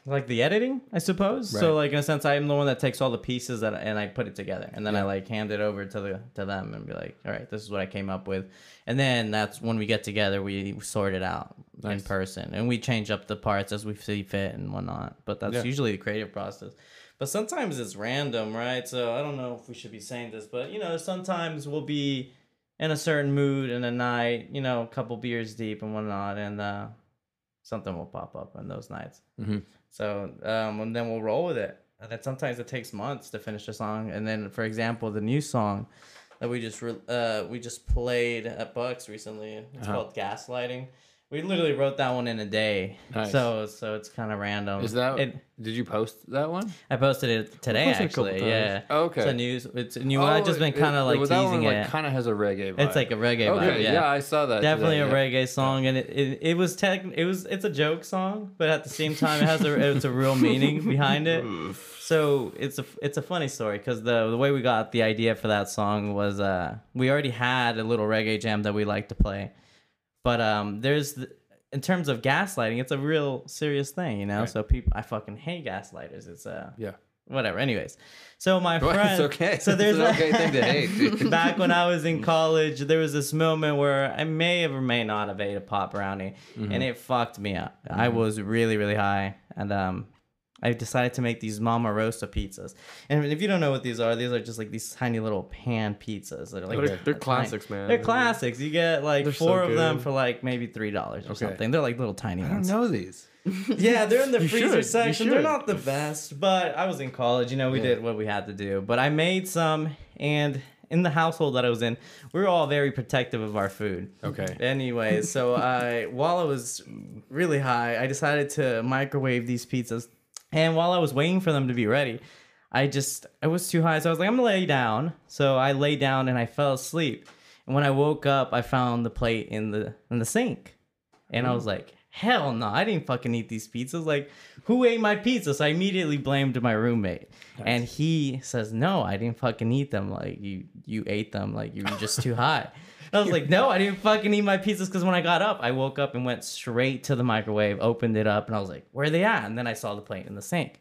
B: like the editing, I suppose. So like in a sense, I'm the one that takes all the pieces that and I put it together, and then I like hand it over to the to them and be like, all right, this is what I came up with, and then that's when we get together, we sort it out in person, and we change up the parts as we see fit and whatnot. But that's
A: Yeah.
B: usually the creative process. But sometimes it's random, right? So I don't know if we should be saying this, but you know, sometimes we'll be in a certain mood in a night, you know, a couple beers deep and whatnot, and uh, something will pop up on those nights.
A: Mhm.
B: So, um, and then we'll roll with it. And then sometimes it takes months to finish a song. And then, for example, the new song that we just re- uh, we just played at Bucks recently, it's
A: Uh-huh.
B: called Gaslighting. We literally wrote that one in a day.
A: Nice.
B: So, so it's kind of random.
A: Is that
B: It,
A: did you post that one?
B: I posted it today
C: posted it a couple
B: actually. Yeah.
A: Okay.
B: It's a news. It's a new one. I've just been kind of like teasing
A: one,
B: it.
A: Like, kind of has a reggae vibe.
B: It's like a reggae
A: okay.
B: vibe.
A: yeah. I saw that.
B: definitely
A: today,
B: a
A: yeah.
B: reggae song and it, it, it was tech it was it's a joke song but at the same time it has a it's a real meaning behind it so it's a it's a funny story because the the way we got the idea for that song was uh we already had a little reggae jam that we like to play but um there's the, in terms of gaslighting it's a real serious thing you know
A: Right.
B: so people i fucking hate gaslighters it's uh
A: Yeah.
B: whatever anyways so my
A: Well,
B: friend
A: it's okay.
B: so
A: It's
B: there's
A: an
B: a-
A: okay thing to hate, dude.
B: back when I was in college, there was this moment where I may have or may not have ate a pop brownie,
A: Mm-hmm.
B: and it fucked me up. I was really, really high, and um, I decided to make these Mama Rosa pizzas. And if you don't know what these are, these are just like these tiny little pan pizzas that are like
C: They're-
B: they're,
C: they're
B: tiny.
C: classics, man.
B: They're classics. You get like
C: They're so
B: four of them for like maybe three dollars or
A: Okay.
B: something. They're like little tiny ones.
A: I don't know these.
B: Yeah, they're in the
C: You
B: freezer
C: should,
B: section. They're not the best, but I was in college. You know, we
A: Yeah.
B: did what we had to do. But I made some, and in the household that I was in, we were all very protective of our food.
A: Okay.
B: Anyway, so I while I was really high, I decided to microwave these pizzas, and while I was waiting for them to be ready, I just I was too high, so I was like, I'm gonna lay down. So I lay down and I fell asleep. And when I woke up, I found the plate in the in the sink, and I was mm. like, Hell no, I didn't fucking eat these pizzas. Like, who ate my pizza? So I immediately blamed my roommate, and he says, No, I didn't fucking eat them. Like you you ate them. Like you were just too high. I was like, no, I didn't fucking eat my pizzas because when I got up, I woke up and went straight to the microwave, opened it up, and I was like, where are they at? And then I saw the plate in the sink.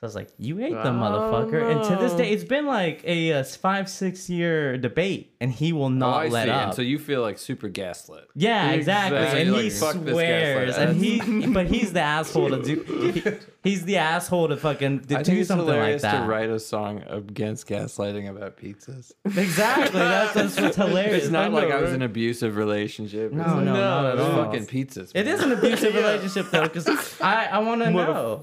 B: So I was like, you ate the
C: Oh,
B: motherfucker. And to this day, it's been like a, uh five, six year debate, and he will
A: Oh,
B: not
A: I
B: let
A: see.
B: up.
A: And so you feel like super gaslit.
B: Yeah, exactly.
C: Exactly.
B: And
A: Like,
B: he
A: fuck this
B: swears, and he, but he's the asshole to do. he- he's the asshole to fucking to
A: I think
B: do
A: it's
B: something like
A: hilarious
B: that.
A: to write a song against gaslighting about pizzas.
B: Exactly. That's, that's what's hilarious.
A: It's not
C: I
A: like
C: know,
A: I was in an abusive relationship.
B: No,
A: It's
B: no,
A: like,
B: not at
C: it's
B: all.
A: fucking pizzas.
B: It
A: man.
B: is an abusive relationship though, because I, I want to know,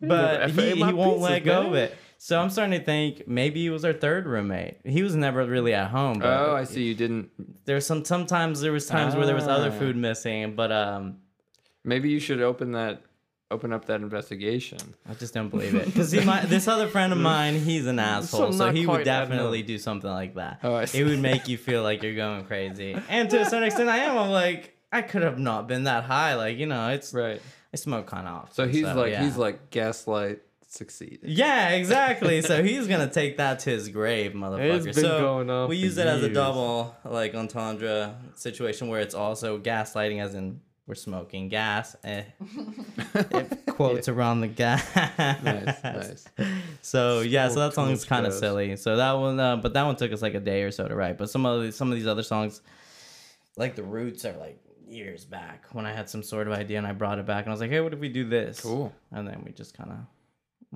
B: but he, he won't let go of it. So I'm starting to think maybe he was our third roommate. He was never really at home. But
A: Oh, I see. You didn't.
B: There's some sometimes there was times where there was other
A: Ah.
B: food missing, but um,
A: Maybe you should open that, open up that investigation.
B: I just don't believe it because this other friend of mine, he's an asshole, so
C: not
B: he would definitely do something like that.
A: Oh, I
B: It would make you feel like you're going crazy, and to a certain extent, I am. I'm like, I could have not been that high. Like you know, it's
A: Right.
B: I smoke kind of often.
A: So he's like
B: yeah.
A: he's like gaslight succeeded.
B: Yeah, exactly. so he's gonna take that to his grave, motherfucker.
C: been
B: so
C: going on
B: we use it as a double like entendre situation where it's also gaslighting, as in we're smoking gas. Eh. It quotes around the gas.
A: Nice, nice.
B: So yeah, so that
C: Smoke too
B: song's kind of
C: gas.
B: silly. So that one, uh, but that one took us like a day or so to write. But some of these, some of these other songs, like the roots, are like years back when I had some sort of idea and I brought it back and I was like, hey, what if we do this?
A: Cool.
B: And then we just kind of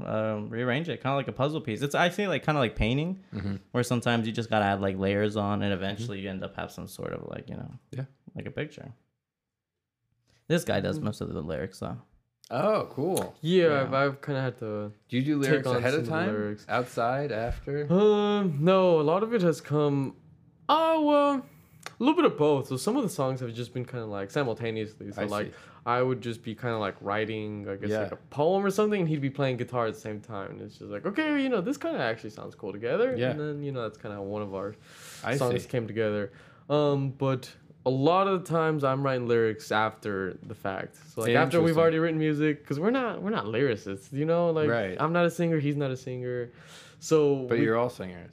B: um, rearrange it, kind of like a puzzle piece. It's I say like kind of like painting,
A: Mm-hmm.
B: where sometimes you just gotta add like layers on, and eventually you end up have some sort of like you know,
A: Yeah.
B: like a picture. This guy does most of the lyrics though.
A: Oh, cool.
C: Yeah,
B: Yeah.
C: I've, I've kind of had to.
A: Do you do lyrics ahead of
C: of
A: time?
C: lyrics.
A: Outside, after?
C: Um, no, a lot of it has come. Oh well, a little bit of both. So some of the songs have just been kind of like simultaneously. So
A: I
C: like
A: see.
C: I would just be kind of like writing, I guess like a poem or something, and he'd be playing guitar at the same time. And it's just like, okay, you know, this kind of actually sounds cool together.
A: Yeah.
C: And then you know that's kind of how one of our
A: I
C: songs
A: see.
C: came together. Um, but a lot of the times I'm writing lyrics after the fact. So like after we've already written music, because we're not we're not lyricists, you know. Like
A: Right.
C: I'm not a singer, he's not a singer. So
A: But
C: we-
A: you're all singers.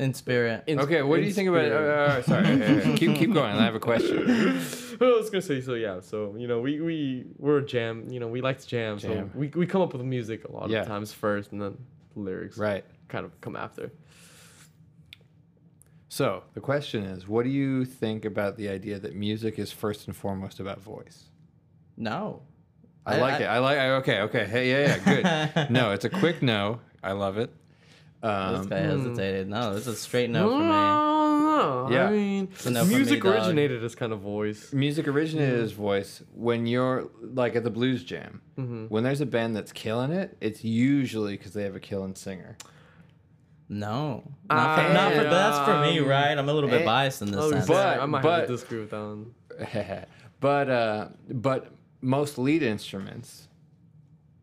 B: In spirit.
C: in-
A: Okay, what do you think about?
C: spirit.
A: Uh, uh, sorry, yeah, yeah. keep keep going. I have a question.
C: I was gonna say so yeah so you know we we we're a jam you know we like to jam,
A: Jam.
C: so we, we come up with music a lot
A: Yeah.
C: of times first and then the lyrics
A: Right.
C: kind of come after
A: So the question is, what do you think about the idea that music is first and foremost about voice?
B: No.
A: I,
B: I-
A: like
B: I-
A: it. I like. I, okay. Okay. Hey. Yeah. Yeah. Good. no, it's a quick no. I love it.
B: This
A: Um,
B: guy hesitated. No, this is a straight no for me.
C: no,
A: Yeah.
C: I mean
B: no
C: music
B: me,
C: originated as kind of voice
A: music originated as voice. When you're like at the blues jam,
C: Mm-hmm.
A: when there's a band that's killing it, it's usually because they have a killing singer.
B: No, not for, not for that's for me,
C: Um,
B: right? I'm a little bit
A: eh,
B: biased in this
C: oh,
B: sense.
A: but-
C: I might
A: but-
C: have to disagree with that one
A: but uh, but most lead instruments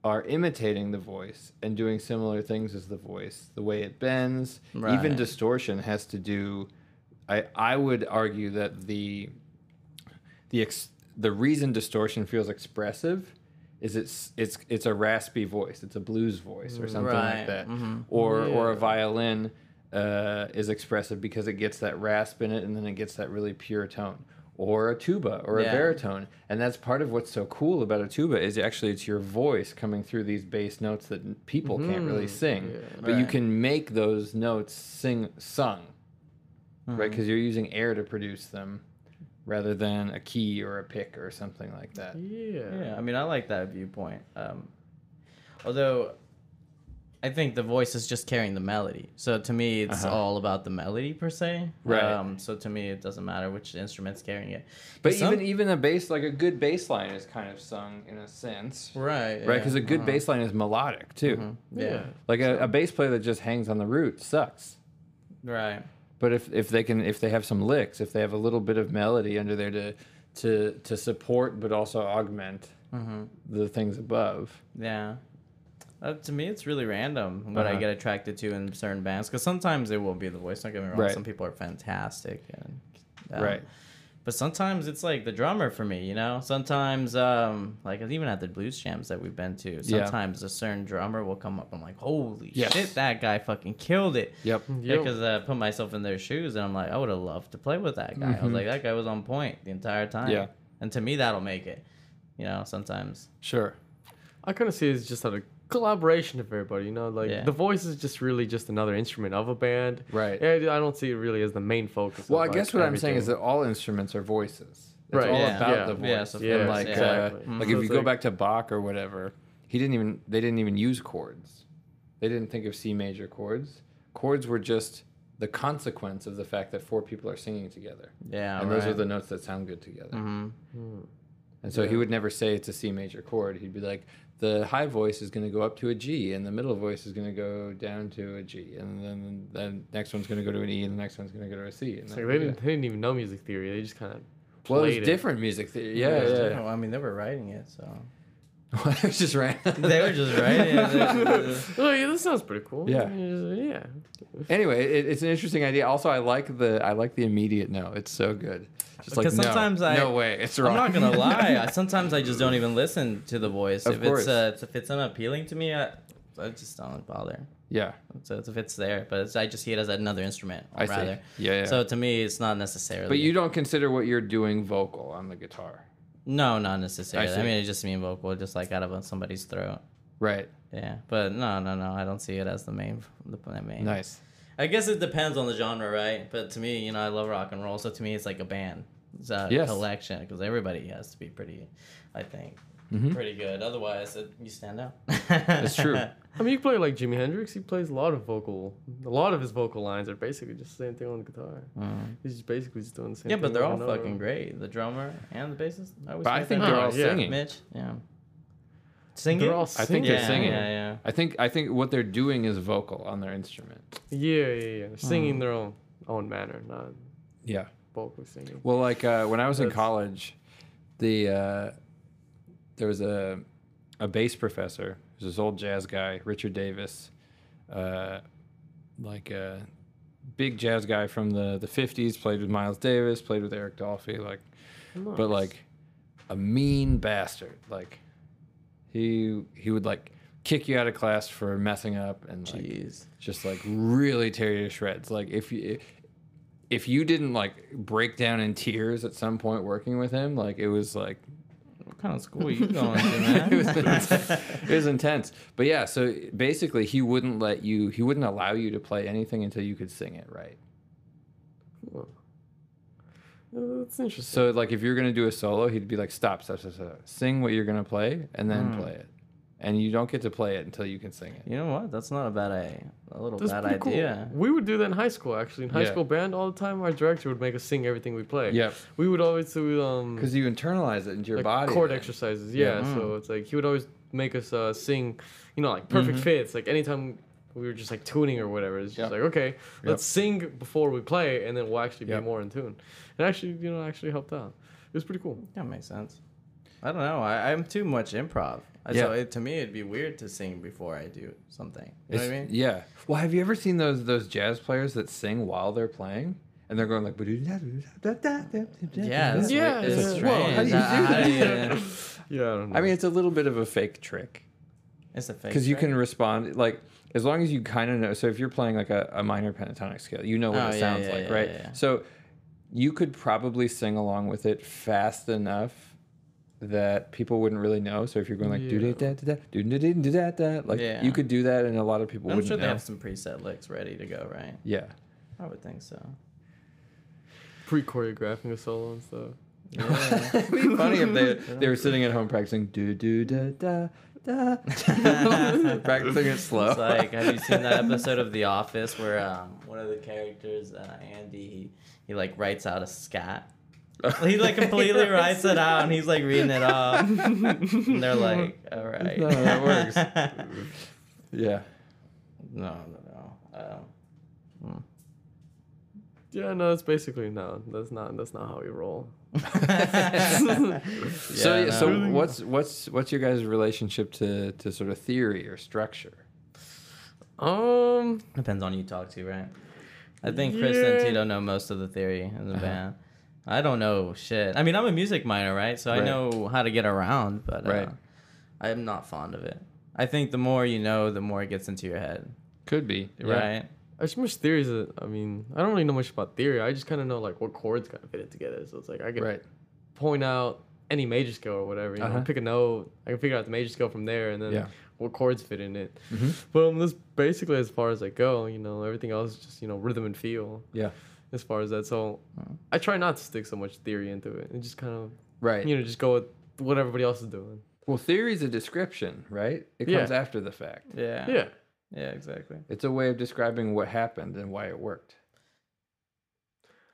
A: are imitating the voice and doing similar things as the voice. The way it bends, even distortion has to do. I I would argue that the the ex, the reason distortion feels expressive is it's it's it's a raspy voice. It's a blues voice or something
B: Right,
A: like that.
B: mhm.
A: Or or a violin uh, is expressive because it gets that rasp in it and then it gets that really pure tone. Or a tuba or a baritone, and that's part of what's so cool about a tuba is actually it's your voice coming through these bass notes that n- people can't really
C: Mhm,
A: sing,
C: yeah.
A: but you can make those notes sing sung, right?
B: Mhm.
A: Because you're using air to produce them, rather than a key or a pick or something like that.
C: yeah
B: Yeah, I mean, I like that viewpoint. Um, although, I think the voice is just carrying the melody. So to me, it's
A: Uh-huh.
B: all about the melody per se.
A: Right.
B: Um, so to me, it doesn't matter which instrument's carrying it.
A: But
B: Some-
A: even even a bass like a good bass line is kind of sung in a sense,
B: right,
A: right? Because a good
B: uh-huh.
A: bass line is melodic too.
B: Mhm.
C: yeah,
B: Yeah.
A: Like a, a bass player that just hangs on the root sucks.
B: Right.
A: But if, if they can if they have some licks, if they have a little bit of melody under there to to to support but also augment
B: hmm
A: the things above.
B: Yeah. Uh, to me, it's really random what I
A: Uh-huh.
B: get attracted to in certain bands because sometimes it will be the voice. Don't get me wrong;
A: Right.
B: some people are fantastic, and, um,
A: Right.
B: but sometimes it's like the drummer for me, you know. Sometimes, um, like even at the blues jams that we've been to,
A: Yeah.
B: sometimes a certain drummer will come up. I'm like, holy
A: Yes.
B: shit, that guy fucking killed it.
A: Yep.
B: Yeah,
C: Yep.
B: because I put myself in their shoes and I'm like, I would have loved to play with that guy. I was like, that guy was on point the entire time.
A: Mm-hmm. Yeah.
B: And to me, that'll make it. You know, sometimes.
A: Sure.
C: I kind of see it as just a collaboration of everybody. You know, like
B: Yeah.
C: the voice is just really just another instrument of a band.
A: Right.
C: Yeah, I don't see it really as the main focus.
A: Well,
C: of,
A: I guess
C: like,
A: what I'm saying is
C: everything.
A: that all instruments are voices. It's
C: Right,
A: all
B: yeah.
A: about
C: Yeah.
A: the voice.
B: Yeah, so
A: and like,
C: exactly.
A: uh, like
C: Mhm.
A: if you
C: it's
A: go
C: like-
A: back to Bach or whatever, he didn't even they didn't even use chords. They didn't think of C major chords. Chords were just the consequence of the fact that four people are singing together,
B: Yeah.
A: and those are
B: right.
A: the notes that sound good together.
B: Mhm.
A: And so he would never say it's a C major chord. He'd be like, the high voice is going to go up to a G, and the middle voice is going to go down to a G, and then the next one's going to go to an E, and the next one's going to go to a C. And
C: It's
A: then-
C: like they didn't, they didn't even know music theory. They just kind of
A: well, it was
C: it.
A: different music theory. Yeah,
B: It was
A: yeah.
B: different. I mean, they were writing it, so
A: it was just right.
B: they were just right. it.
C: Oh this sounds pretty cool.
A: Yeah.
C: yeah.
A: anyway, it, it's an interesting idea. Also, I like the I like the immediate no. It's so good. Just like
B: Because
A: no,
B: sometimes I-
A: no way, it's wrong.
B: I'm not gonna lie. Sometimes I just don't even listen to the voice.
A: Of
B: if
A: course.
B: it's uh, if it's unappealing to me, I, I just don't bother.
A: yeah,
B: So it's, if it's there, but it's, I just see it as another instrument.
A: I see.
B: rather.
A: Yeah, yeah.
B: So to me, it's not necessarily.
A: but you don't consider what you're doing vocal on the guitar,
B: No, not necessarily. I,
A: see.
B: mean, it just mean vocal, just like out of uh, somebody's throat.
A: right?
B: Yeah, but no, no, no. I don't see it as the main. The main.
A: Nice.
B: I guess it depends on the genre, right? But to me, you know, I love rock and roll, so to me, it's like a band. It's a
A: Yes.
B: collection because everybody has to be pretty, I think,
A: Mhm.
B: pretty good. Otherwise, it, you stand out.
A: That's true.
C: I mean, you play like Jimi Hendrix. He plays a lot of vocal. A lot of his vocal lines are basically just the same thing on the guitar.
B: Mm.
C: He's just basically just doing the same. Thing.
B: Yeah,
C: thing
B: but they're all
C: over and over.
B: fucking great. The drummer and the bassist. I always
A: But I think they're all
C: yeah.
A: singing.
B: Mitch. Yeah. Singing.
C: They're all
A: I think
C: singing.
A: they're
B: yeah,
A: singing.
B: Yeah, yeah.
A: I think I think what they're doing is vocal on their instrument.
C: Yeah, yeah, yeah. They're singing
B: Hmm.
C: their own own manner, not
A: Yeah.
C: vocal singing.
A: Well, like uh, when I was in college, the uh, there was a a bass professor. Was this old jazz guy, Richard Davis, uh, like a big jazz guy from the the fifties. Played with Miles Davis. Played with Eric Dolphy. Like, but like a mean bastard. Like he he would like kick you out of class for messing up and like
B: Jeez.
A: just like really tear you to shreds. Like if you if you didn't like break down in tears at some point working with him, like it was like
B: What kind of school are you going to, man?
A: it was intense. it was intense. But yeah, so basically he wouldn't let you he wouldn't allow you to play anything until you could sing it right.
C: Oh. Uh, That's interesting.
A: So like if you're gonna do a solo, he'd be like, stop, stop, stop, stop. Sing what you're gonna play and then
B: Mm.
A: play it. And you don't get to play it until you can sing it.
B: you know what? That's not a bad idea. A little
C: That's
B: bad
C: pretty cool. We would do that in high school. Actually, in high
A: Yeah.
C: school band, all the time, our director would make us sing everything we play.
A: Yeah.
C: We would always do um
A: Because you internalize it into your
C: like
A: body.
C: chord
A: then.
C: exercises.
A: Yeah.
C: Yeah.
B: Mm.
C: So it's like he would always make us uh, sing, you know, like perfect
A: Mhm.
C: fits. Like anytime we were just like tuning or whatever, it's just
A: Yep.
C: like okay, let's sing before we play, and then we'll actually
A: Yep.
C: be more in tune. It actually, you know, actually helped out. It was pretty cool.
B: That makes sense. I don't know. I, I'm too much improv.
A: Yeah.
B: So it, to me, it'd be weird to sing before I do something. You know what I mean?
A: Yeah. Well, have you ever seen those those jazz players that sing while they're playing? And they're going like,
B: Yeah. It's
C: Yeah.
B: It's
C: yeah.
B: strange.
A: How do you do
B: How- how
A: that?
B: do
C: Yeah, I don't know.
A: I mean, it's a little bit of a fake trick
B: it's a fake.
A: because you can respond like as long as you kind of know. So if you're playing like a, a minor pentatonic scale, you know what
B: Oh,
A: it
B: yeah,
A: sounds
B: yeah,
A: like, right? So you could probably sing along with it fast enough that people wouldn't really know. So if you're going like do da da da do da da da da da, like
B: Yeah.
A: you could do that, and a lot of people
B: I'm
A: wouldn't
B: sure they
A: know.
B: have some preset licks ready to go, right?
A: Yeah.
B: I would think so.
C: pre choreographing a solo and stuff.
B: Yeah.
A: It'd be funny if they they were sitting at home practicing do do da da da, practicing it slow.
B: It's like, have you seen that episode of The Office where um, one of the characters, uh, Andy, he, he like writes out a scat. He like completely writes it out and he's like reading it off. And they're like, all right.
A: No, that works. yeah.
B: no, no, no. Um,
C: Yeah, no, it's basically no. That's not. That's not how we roll.
A: so
B: Yeah,
A: so
B: no.
A: what's what's what's your guys' relationship to to sort of theory or structure?
C: Um,
B: Depends on who you talk to, right? I think Chris and Tito know most of the theory in the
A: Uh-huh.
B: band. I don't know shit. I mean, I'm a music minor, right? So I know how to get around, but uh,
A: Right.
B: I'm not fond of it. I think the more you know, the more it gets into your head,
A: Could be
B: right?
C: There's so much theories that I mean, I don't really know much about theory. I just kind of know like what chords kind of fit it together. So it's like I can
A: Right.
C: point out any major scale or whatever. You know,
A: Uh-huh.
C: pick a note. I can figure out the major scale from there, and then
A: Yeah.
C: what chords fit in it.
A: Mhm.
C: But um, that's basically as far as I go. You know, everything else is just you know rhythm and feel.
A: Yeah.
C: As far as that, so I try not to stick so much theory into it, and just kind of
A: Right.
C: you know just go with what everybody else is doing.
A: Well, theory is a description, right? It
C: Yeah.
A: comes after the fact.
B: Yeah.
C: Yeah.
B: Yeah, exactly.
A: It's a way of describing what happened and why it worked.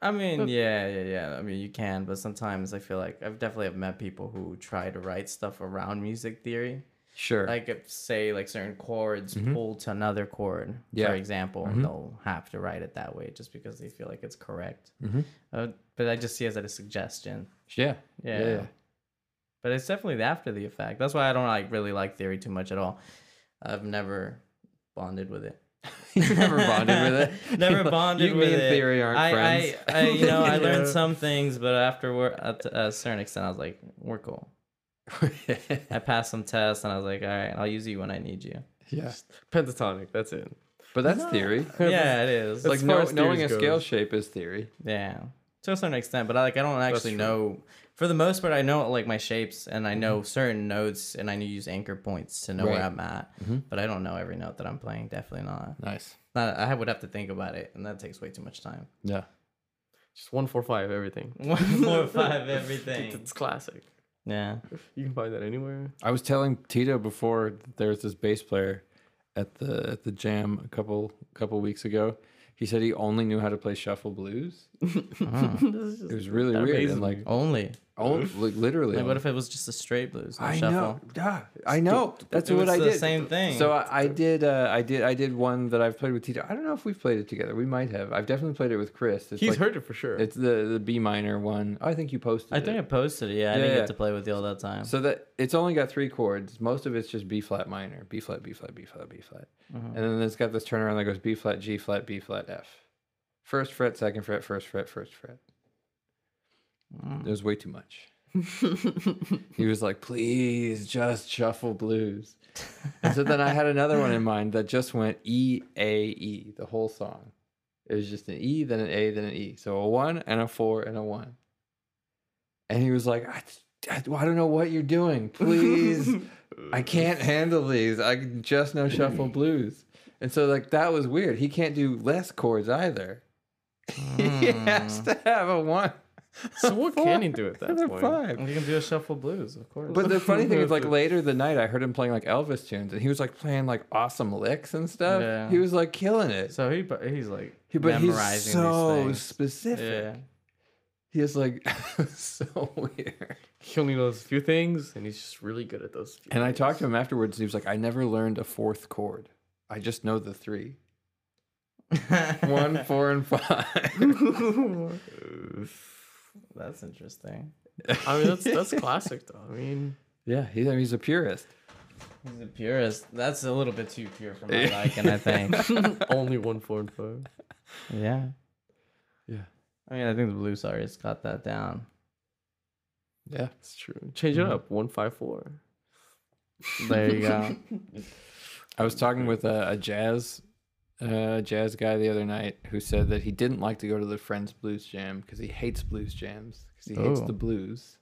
B: I mean,
C: But-
B: yeah, yeah, yeah. I mean, you can, but sometimes I feel like I've definitely have met people who try to write stuff around music theory.
A: Sure.
B: Like if say like certain chords
A: Mhm.
B: pull to another chord,
A: Yeah.
B: for example,
A: Mhm.
B: they'll have to write it that way just because they feel like it's correct.
A: Mhm.
B: Uh, but I just see it as a suggestion.
A: yeah.
B: Yeah.
A: Yeah.
B: But it's definitely the after the effect. That's why I don't like really like theory too much at all. I've never bonded with it.
A: you never bonded with it.
B: Never bonded
A: you,
B: with
A: me and
B: it.
A: theory aren't
B: I,
A: friends.
B: I, I, you know, I learned some things, but after we're at a certain extent, I was like, we're cool. I passed some tests, and I was like, all right, I'll use you when I need you.
A: yeah.
C: Pentatonic. That's it.
A: But that's theory.
B: yeah, it is.
C: As
A: like
C: far
A: know,
C: as
A: knowing a
C: theories
A: scale shape is theory.
B: Yeah, to a certain extent, but I, like I don't actually know. For the most part, I know like my shapes, and I know certain notes, and I use anchor points to know where I'm at.
A: Mhm.
B: But I don't know every note that I'm playing. Definitely not.
A: Nice.
B: Not, I would have to think about it, and that takes way too much time.
A: Yeah.
C: Just one, four, five, everything.
B: One, four, five, everything.
C: It's classic.
B: Yeah.
C: You can find that anywhere.
A: I was telling Tito before that there was this bass player at the at the jam a couple couple weeks ago. He said he only knew how to play shuffle blues. It was really weird
C: amazes
A: and like
C: me.
B: Only.
A: oh, like literally.
B: Like, what if it was just a straight blues? No
A: I
B: shuffle?
A: know, yeah, I know. That's
B: It
A: what
B: was
A: I
B: the
A: did.
B: same thing.
A: So I, I did. Uh, I did. I did one that I've played with Tito. I don't know if we've played it together. We might have. I've definitely played it with Chris. It's
C: He's
A: like-
C: heard it for sure.
A: It's the the B minor one. Oh, I think you posted.
B: I think I
A: it.
B: posted it. Yeah, I
A: Yeah,
B: didn't
A: yeah.
B: get to play with you all that time.
A: So that it's only got three chords. Most of it's just B flat minor, B flat, B flat, B flat, B flat,
B: Mhm.
A: and then it's got this turnaround that goes B flat, G flat, B flat, F. First fret, second fret, first fret, first fret.
B: Mm.
A: It was way too much. he was like, "Please, just shuffle blues." And so then I had another one in mind that just went E A E the whole song. It was just an E, then an A, then an E. So a one and a four and a one. And he was like, I, I, I don't know what you're doing. Please, I can't handle these. I just know shuffle blues. And so like that was weird. He can't do less chords either. He has hmm. to have a one.
C: so what
A: four,
C: can he do at that
A: and a
C: point?
A: five.
B: You can do a shuffle blues, of course.
A: But the funny thing is, like later the night, I heard him playing like Elvis tunes, and he was like playing like awesome licks and stuff.
B: Yeah.
A: He was like killing it.
B: so he, he's like
A: He, but he's
B: memorizing
A: so
B: these things.
A: specific.
B: Yeah.
A: He is like so weird.
C: He only knows a few things, and he's just really good at those. Few
A: And I talked to him afterwards. And he was like, "I never learned a fourth chord. I just know the three: one, four, and five.
B: That's interesting.
C: I mean, that's that's classic though. I mean,
A: yeah, he's, he's a purist.
B: He's a purist. That's a little bit too pure for my liking, I think.
C: only one, four, and five.
B: Yeah.
A: Yeah,
B: I mean, I think the blues artist got that down.
A: yeah.
C: It's true. Change it mm-hmm. up. One, five, four.
B: There you go.
A: I was talking with a, a jazz, uh, jazz guy the other night who said that he didn't like to go to the Friends Blues Jam because he hates blues jams because he hates
B: Oh.
A: the blues.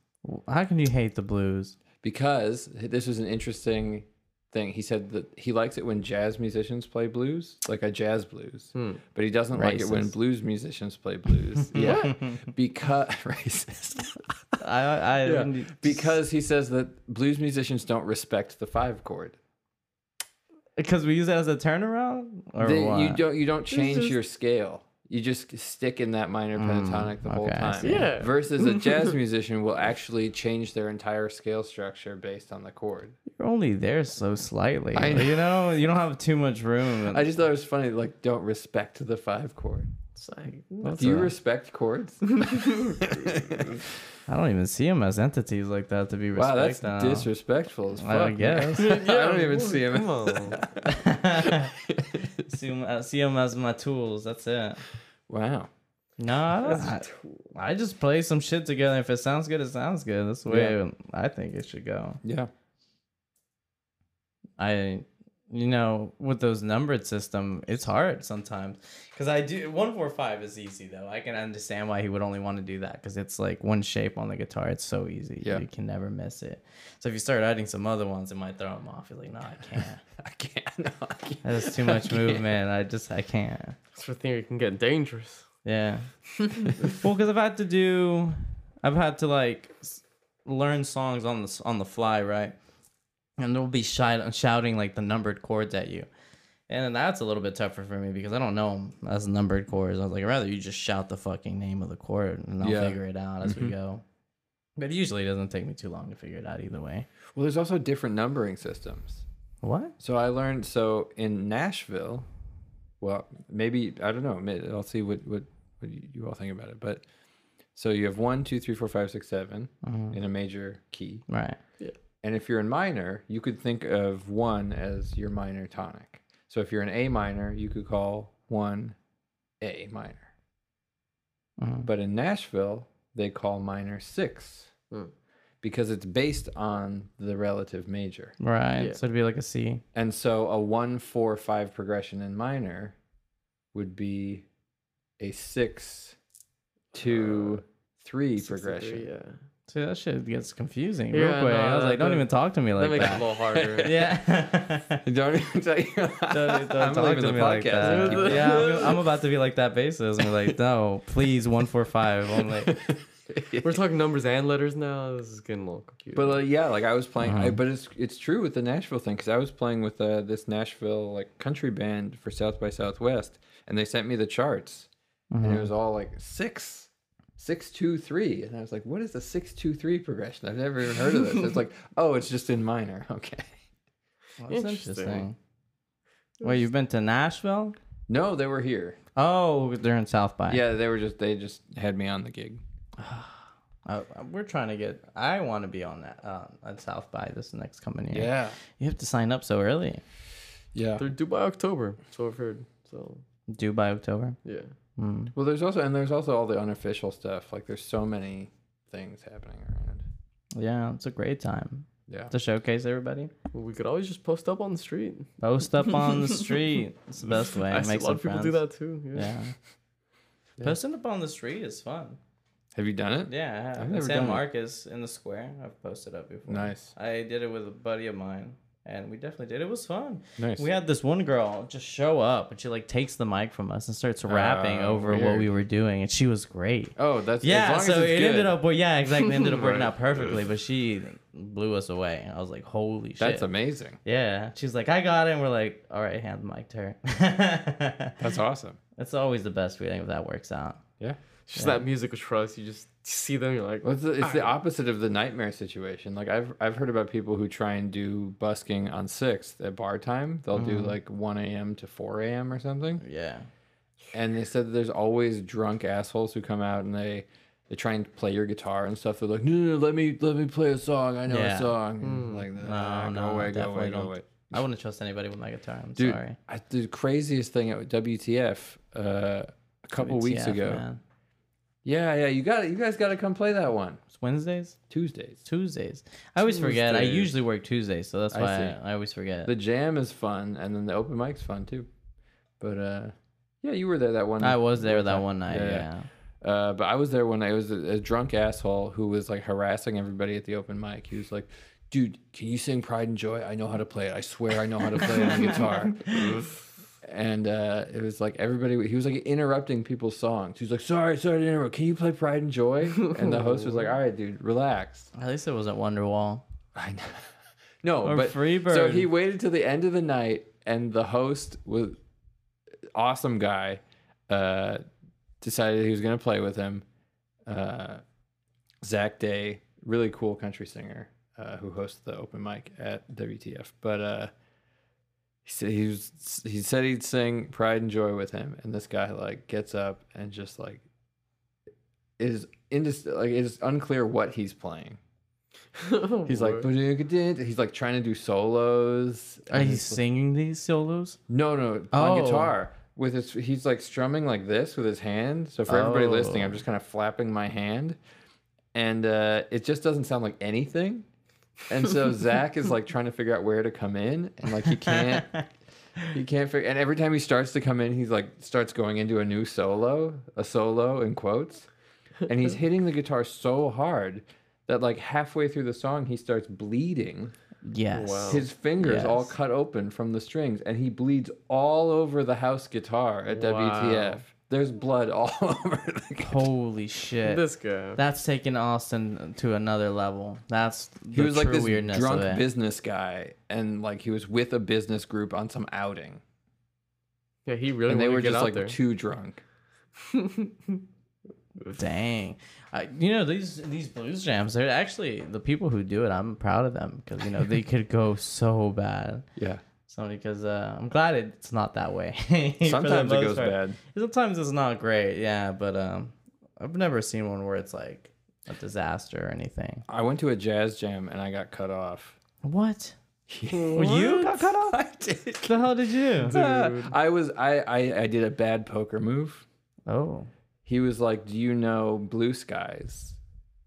B: How can you hate the blues?
A: Because this was an interesting thing. He said that he likes it when jazz musicians play blues, like a jazz blues,
C: Hmm.
A: but he doesn't like it when blues musicians play blues. yeah, because racist.
B: I, I,
A: Yeah, because he says that blues musicians don't respect the five chord.
B: Because we use it as a turnaround, or
A: They-
B: what?
A: you don't you don't change
C: just-
A: your scale. You just stick in that minor mm, pentatonic the whole
B: okay,
A: time.
C: Yeah.
A: Versus a jazz musician will actually change their entire scale structure based on the chord.
B: You're only there so slightly.
A: I know.
B: You know, you don't have too much room.
A: I just thought it was funny. Like, don't respect the five chord.
C: It's like,
A: Do you
B: a-
A: respect chords?
B: I don't even see them as entities like that to be
A: wow,
B: respected.
A: that's disrespectful as fuck.
B: I
A: man.
B: guess.
A: I don't even see him.
C: Come on.
B: see them, uh, see 'em as my tools. That's it.
A: Wow.
B: No, I, don't- I, I just play some shit together. If it sounds good, it sounds good. That's the way
A: Yeah.
B: I think it should go.
A: Yeah.
B: I, you know, with those numbered system, it's hard sometimes because I do one four five is easy though. I can understand why he would only want to do that because it's like one shape on the guitar. It's so easy.
A: Yeah.
B: you can never miss it. So if you start adding some other ones, it might throw him off. You're like, no, I can't.
A: I can't. No, I can't.
B: That's too much movement. I just I can't.
C: That's the thing. It can get dangerous.
B: Yeah. well, because I've had to do, I've had to like learn songs on the on the fly, right? And they'll be shout, shouting like the numbered chords at you, and that's a little bit tougher for me because I don't know 'em as numbered chords. I was like, rather you just shout the fucking name of the chord, and I'll
A: Yeah.
B: figure it out as we mm-hmm. go. But usually it doesn't take me too long to figure it out either way.
A: Well, there's also different numbering systems.
B: What?
A: So I learned so in Nashville, well, maybe I don't know. I'll see what what what you you all think about it. But so you have one, two, three, four, five, six, seven mm-hmm. in a major key,
B: Right.
A: And if you're in minor, you could think of one as your minor tonic. So if you're in A minor, you could call one A minor.
B: Mhm.
A: But in Nashville, they call minor six
C: Hmm.
A: because it's based on the relative major.
B: Right.
C: Yeah.
B: So it'd be like a C.
A: And so a one, four, five progression in minor would be a six, two, three progression.
C: Yeah.
B: See, that shit gets confusing
C: Yeah,
B: real quick.
C: no,
B: I was like, don't even talk to me like
C: that makes
B: that.
C: it a little harder.
B: yeah.
A: Don't even tell you.
B: don't, don't
A: I'm
B: talk to
A: the
B: me like that. Yeah, I'm, I'm about to be like that basis. I'm like, no, please, one four five only.
C: We're talking numbers and letters now. This is getting a little confusing.
A: But uh, yeah, like I was playing,
B: Uh-huh.
A: but it's it's true with the Nashville thing because I was playing with uh, this Nashville like country band for South by Southwest, and they sent me the charts, and it was all like six, six two three, and I was like, what is a six two three progression? I've never even heard of this. It's like, oh, it's just in minor. Okay.
B: That's
C: Interesting.
B: interesting. Well, you've been to Nashville?
A: No, they were here.
B: Oh, they're in South by.
A: Yeah, they were just they just had me on the gig.
B: Uh, we're trying to get. I want to be on that uh, at South by this next coming year. You have to sign up so early.
A: yeah.
C: they're due by October. So I've heard. So
B: Due by October.
C: yeah.
B: Mm.
A: Well, there's also and there's also all the unofficial stuff. Like there's so many things happening around.
B: Yeah, it's a great time
A: Yeah.
B: to showcase everybody.
C: Well, we could always just post up on the street.
B: Post up on the street. It's the best way.
C: I see
B: Make
C: a lot of people
B: friends.
C: do that too. Yeah.
B: Yeah.
A: Yeah.
B: Posting up on the street is fun.
A: Have you done it?
B: Yeah, I have.
A: I've never
B: San
A: done it.
B: Marcos in the square. I've posted up before.
A: Nice.
B: I did it with a buddy of mine, and we definitely did. It was fun.
A: Nice.
B: We had this one girl just show up, and she like takes the mic from us and starts rapping
A: Ah,
B: over what we were doing, and she was great.
A: Oh, that's
B: Yeah, so it
A: good.
B: ended up. Well, yeah, exactly. It ended up working
C: Right.
B: out perfectly, but she blew us away. I was like, "Holy shit!"
A: That's amazing.
B: Yeah, she's like, "I got it." And we're like, "All right, hand the mic to her."
A: That's awesome.
B: It's always the best feeling if that works out.
A: Yeah.
C: It's just that music of trust. You just see them. You're like,
A: Well, it's the, it's the opposite of the nightmare situation. Like I've I've heard about people who try and do busking on sixth at bar time. They'll do like one a.m. to four a.m. or something.
B: Yeah.
A: And they said that there's always drunk assholes who come out and they they try and play your guitar and stuff. They're like, no, no, no let me let me play a song. I know
B: Yeah.
A: a song. And like,
B: No,
A: nah, go
B: no,
A: away, go
B: definitely
A: away, go away.
B: I wouldn't trust anybody with my guitar. I'm
A: Dude,
B: sorry.
A: I, the craziest thing at WTF uh, a couple weeks ago.
B: man.
A: Yeah, yeah, you got it. You guys got to come play that one
B: It's Wednesdays,
A: Tuesdays.
B: Tuesdays. I always forget. I
A: Tuesdays.
B: usually work Tuesdays, so that's
A: I
B: why
A: see.
B: I, I always forget.
A: The jam is fun, and then the open mic's fun too. But uh, yeah, you were there that one.
B: I was there that one night.
A: Yeah,
B: Yeah.
A: Uh, but I was there when I was a, a drunk asshole who was like harassing everybody at the open mic. He was like, "Dude, can you sing Pride and Joy? I know how to play it. I swear I know how to play it on guitar." and uh, it was like everybody. He was like interrupting people's songs. He was like, "Sorry, sorry to interrupt. Can you play Pride and Joy?" And the host was like, "All right, dude, relax."
B: At least it wasn't Wonderwall.
A: I know. No,
B: Or
A: but
B: Freebird.
A: so he waited till the end of the night, and the host was awesome guy. Uh, decided he was gonna play with him. Uh, Zach Day, really cool country singer, uh, who hosts the open mic at WTF. But uh, he said he was he said he'd sing Pride and Joy with him, and this guy like gets up and just like is indis- like it is unclear what he's playing.
C: Oh,
A: He's like, he's like trying to do solos.
B: Are
A: and
B: you
A: like-
B: singing these solos?
A: no, no,
B: Oh.
A: on guitar. with his he's like strumming like this with his hand. So for everybody listening, I'm
B: Oh.
A: just kind of flapping my hand, and uh, it just doesn't sound like anything. And so Zach is like trying to figure out where to come in, and like he can't. He can't figure, and every time he starts to come in, he's like starts going into a new solo, a solo in quotes, and he's hitting the guitar so hard that like halfway through the song he starts bleeding.
B: Yes.
C: Wow.
A: His fingers all cut open from the strings, and he bleeds all over the house guitar at
C: Wow.
A: WTF. There's blood all over the guitar.
B: Holy shit.
C: This guy.
B: That's taking Austin to another level. That's the
A: He was like
B: true
A: this
B: weirdness
A: drunk business guy, and like he was with a business group on some outing,
C: yeah, he really
A: and they were
C: to get
A: just like
C: there.
A: too drunk.
B: Dang. I, you know these these blues jams. They're actually the people who do it. I'm proud of them because you know they could go so bad.
A: Yeah,
B: So because uh, I'm glad it's not that way.
A: sometimes it goes
B: part.
A: bad.
B: Sometimes it's not great. Yeah, but um, I've never seen one where it's like a disaster or anything.
A: I went to a jazz jam and I got cut off.
B: What? You got cut off?
A: I did.
B: the hell did you?
C: Dude.
A: I was I, I I did a bad poker move.
B: Oh.
A: He was like, "Do you know Blue Skies?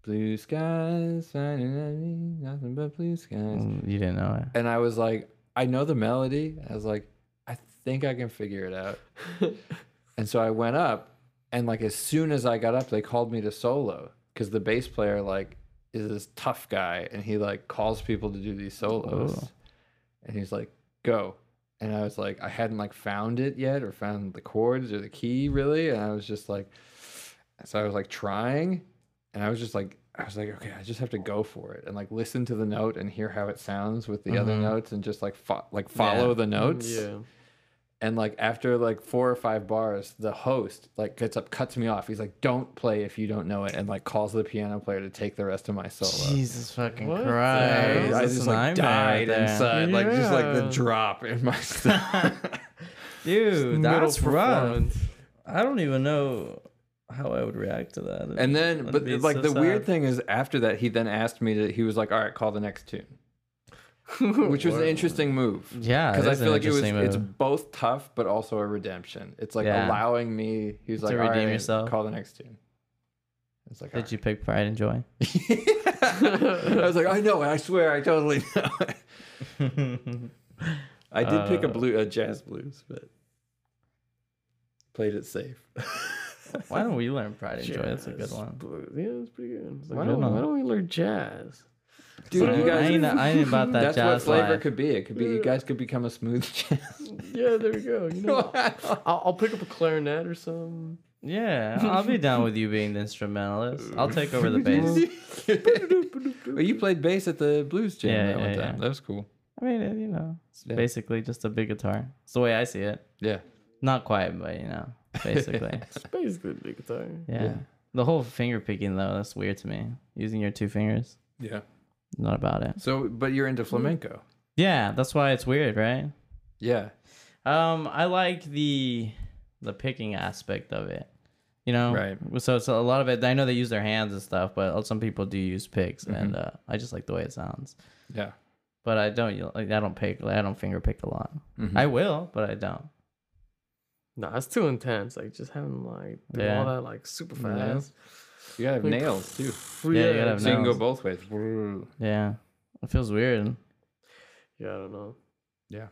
A: Blue skies, nothing but blue skies."
B: Mm, You didn't know it.
A: And I was like, "I know the melody." I was like, "I think I can figure it out." and so I went up, and like as soon as I got up, they called me to solo because the bass player like is this tough guy, and he like calls people to do these solos,
B: Oh.
A: and he's like, "Go." And I was like, I hadn't like found it yet or found the chords or the key really. And I was just like, so I was like trying and I was just like, I was like, okay, I just have to go for it and like listen to the note and hear how it sounds with the other
B: Mhm.
A: notes and just like fo- like follow
B: Yeah.
A: the notes.
C: Yeah.
A: And like after like four or five bars, the host like gets up, cuts me off. He's like, "Don't play if you don't know it," and like calls the piano player to take the rest of my solo.
B: Jesus fucking
C: What
B: Christ!
A: I just like died
B: there.
A: inside, like just like the drop in my stomach.
B: Dude, that's rough. I don't even know how I would react to that.
A: And then, but like
B: so
A: the weird thing is, after that, he then asked me to. He was like, "All right, call the next tune," which was an interesting move.
B: yeah,
A: because I feel like it was.
B: interesting
A: It's both tough, but also a redemption. It's like
B: Yeah.
A: allowing me. He was
B: To
A: like, "All
B: redeem
A: right,
B: yourself.
A: call the next tune." It's like,
B: Did you pick Pride and Joy?
A: I was like, I know. I swear, I totally know. I did pick a
B: Uh,
A: blue, a jazz blues, but played it safe.
B: Why don't we learn Pride and Joy? That's a good one.
C: Yeah, it's pretty good. It's
B: a
C: Why
B: good
C: don't,
B: one.
C: why don't we learn jazz?
A: Dude,
B: I
A: you guys.
B: ain't, I ain't about that
A: that's what
B: jazz
A: flavor
B: life.
A: could be. It could be you guys could become a smooth jazz.
C: Yeah, there we go. You know, I'll, I'll pick up a clarinet or something.
B: Yeah, I'll be down with you being the instrumentalist. I'll take over the bass.
A: well, you played bass at the blues jam
B: Yeah,
A: that one time.
B: yeah.
A: That was cool.
B: I mean, it- you know, it's
A: Yeah.
B: basically just a big guitar. It's the way I see it.
A: Yeah.
B: Not quite, but you know, basically.
C: It's basically a big guitar.
B: Yeah.
A: Yeah.
B: The whole finger picking though, that's weird to me. Using your two fingers.
A: Yeah.
B: Not about it.
A: So, but you're into flamenco.
B: Yeah, that's why it's weird, right?
A: Yeah.
B: Um, I like the the picking aspect of it. You know,
A: Right.
B: So it's a lot of it. I know they use their hands and stuff, but some people do use picks,
A: Mm-hmm.
B: and uh, I just like the way it sounds.
A: Yeah.
B: But I don't like I don't pick. I don't finger pick a lot.
A: Mhm.
B: I will, but I don't.
C: No, that's too intense. Like just having like do
B: Yeah.
C: all that like super
A: Yeah.
C: fast.
A: you gotta have
C: Like,
A: nails too.
B: Yeah, you gotta have
A: So you can go
B: nails.
A: both ways.
B: Yeah, it feels weird.
C: Yeah, I don't know.
A: Yeah.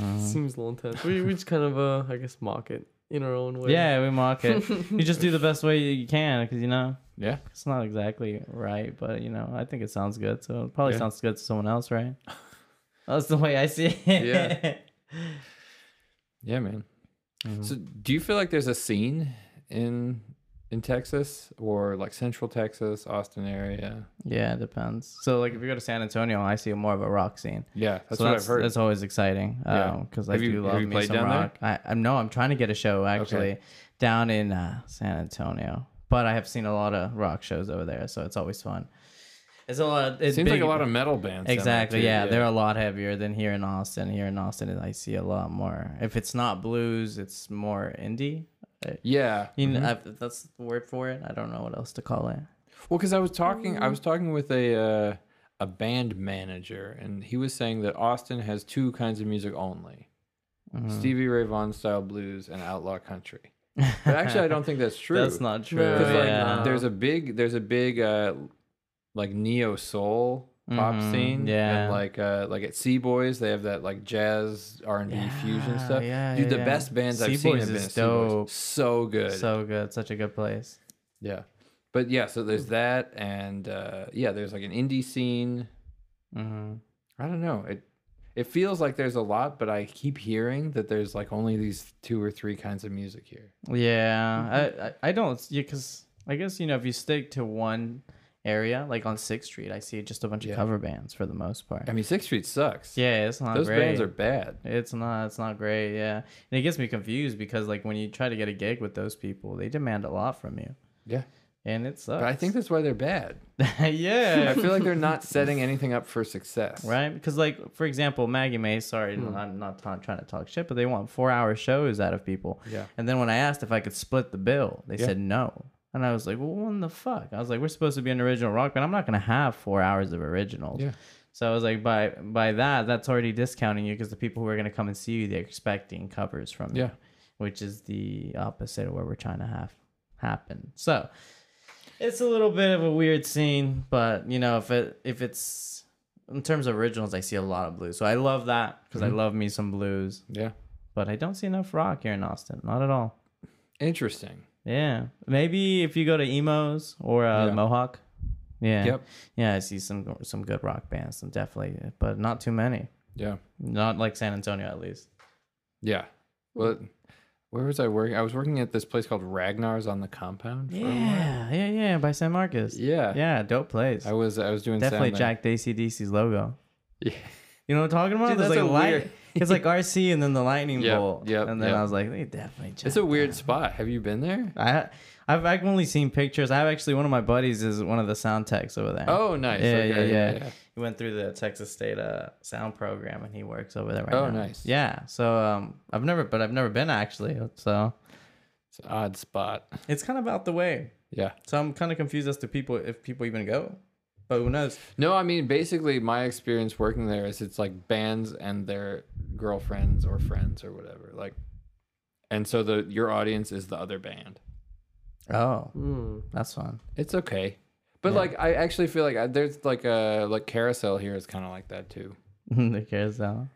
B: Uh,
C: Seems a little intense. We we just kind of uh I guess mock it in our own way.
B: yeah, we mock it. you just do the best way you can because you know
A: Yeah.
B: it's not exactly right, but you know I think it sounds good. So it probably
A: Yeah.
B: sounds good to someone else, right? That's the way I see it.
A: Yeah. Yeah, man.
B: Mhm.
A: So, do you feel like there's a scene in in Texas or like Central Texas, Austin area?
B: Yeah, it depends. So like if you go to San Antonio, I see more of a rock scene.
A: Yeah, that's
B: so
A: what
B: that's,
A: I've heard.
B: That's always exciting.
A: Yeah.
B: because I
A: Have
B: do
A: you- have
B: love me some
A: down there?
B: rock. I, I no, I'm trying to get a show actually down in uh, San Antonio, but I have seen a lot of rock shows over there, so it's always fun. It's a lot. It's
A: Seems like a lot of metal bands.
B: Exactly.
A: too,
B: Yeah, they're a lot heavier than here in Austin. Here in Austin, I see a lot more. If it's not blues, it's more indie.
A: yeah.
B: You know,
A: mhm.
B: I- that's the word for it. I don't know what else to call it.
A: Well, because I was talking, I was talking with a uh, a band manager, and he was saying that Austin has two kinds of music only.
B: Mm-hmm.
A: Stevie Ray Vaughan style blues, and outlaw country. But actually, I don't think that's true.
B: That's not true.
C: No,
A: 'Cause, like,
B: yeah.
A: there's a big, there's a big, uh, like neo soul pop
B: Mhm,
A: scene.
B: yeah.
A: And like, uh, like at C-Boy's, they have that like jazz R and B fusion stuff.
B: yeah,
A: Dude,
B: yeah,
A: the
B: yeah.
A: best bands I've seen have been
B: is
A: at
B: dope.
A: So good.
B: so good. Such a good place.
A: yeah. But yeah, so there's that, and uh, yeah, there's like an indie scene.
B: hmm
A: I don't know. It it feels like there's a lot, but I keep hearing that there's like only these two or three kinds of music here.
B: Yeah, I, I I don't yeah, cause I guess you know if you stick to one area like on Sixth Street, I see just a bunch
A: Yeah.
B: of cover bands for the most part.
A: I mean, Sixth Street sucks.
B: yeah, it's not
A: those
B: great.
A: bands are bad.
B: It's not. It's not great. Yeah, and it gets me confused because like when you try to get a gig with those people, they demand a lot from you,
A: Yeah,
B: and it sucks.
A: but I think that's why they're bad.
B: yeah,
A: I feel like they're not setting anything up for success.
B: right? Because like for example, Maggie Mae. Sorry, hmm. I'm not ta- trying to talk shit, but they want four hour shows out of people.
A: Yeah.
B: And then when I asked if I could split the bill, they
A: Yeah.
B: said no. And I was like, well, what the fuck? I was like, we're supposed to be an original rock band. I'm not gonna have four hours of originals.
A: Yeah.
B: So I was like, by by that, that's already discounting you because the people who are gonna come and see you, they're expecting covers from you
A: Yeah.
B: which is the opposite of what we're trying to have happen. So it's a little bit of a weird scene, but you know, if it if it's in terms of originals, I see a lot of blues. So I love that because I mm-hmm. love me some blues,
A: Yeah.
B: but I don't see enough rock here in Austin. Not at all.
A: Interesting.
B: Yeah, maybe if you go to Emo's or uh,
A: Yeah.
B: Mohawk. Yeah.
A: Yep.
B: Yeah, I see some some good rock bands, some definitely, but not too many.
A: Yeah.
B: Not like San Antonio, at least.
A: Yeah. Well, where was I working? I was working at this place called Ragnar's on the compound. For a while.
B: Yeah, yeah, yeah. By San Marcos.
A: Yeah.
B: Yeah, dope place.
A: I was I was doing
B: Definitely
A: Jack.
B: Jack DCDC's logo.
A: Yeah.
B: You know what I'm talking about?
A: Dude,
B: There's like
A: a
B: light.
A: weird-
B: it's like RC and then the lightning
A: Yep,
B: bolt.
A: yep,
B: And then
A: yep.
B: I was like, they definitely.
A: It's a weird
B: that.
A: spot. Have you been there?
B: I I've I've only seen pictures. I have actually one of my buddies is one of the sound techs over there.
A: Oh, nice.
B: Yeah,
A: Okay,
B: yeah, yeah, He went through the Texas State uh, sound program and he works over there right
A: Oh,
B: now.
A: Oh, nice.
B: Yeah. So um, I've never, but I've never been actually. So
A: It's an odd spot.
B: it's kind of out the way.
A: Yeah.
B: So I'm kind of confused as to people if people even go. But who knows?
A: No, I mean basically my experience working there is it's like bands and their girlfriends or friends or whatever. Like and so the your audience is the other band.
B: Oh,
C: Mm.
B: that's fun.
A: It's okay. But
B: Yeah.
A: like I actually feel like I, there's like a like carousel here is kind of like that too.
B: the carousel.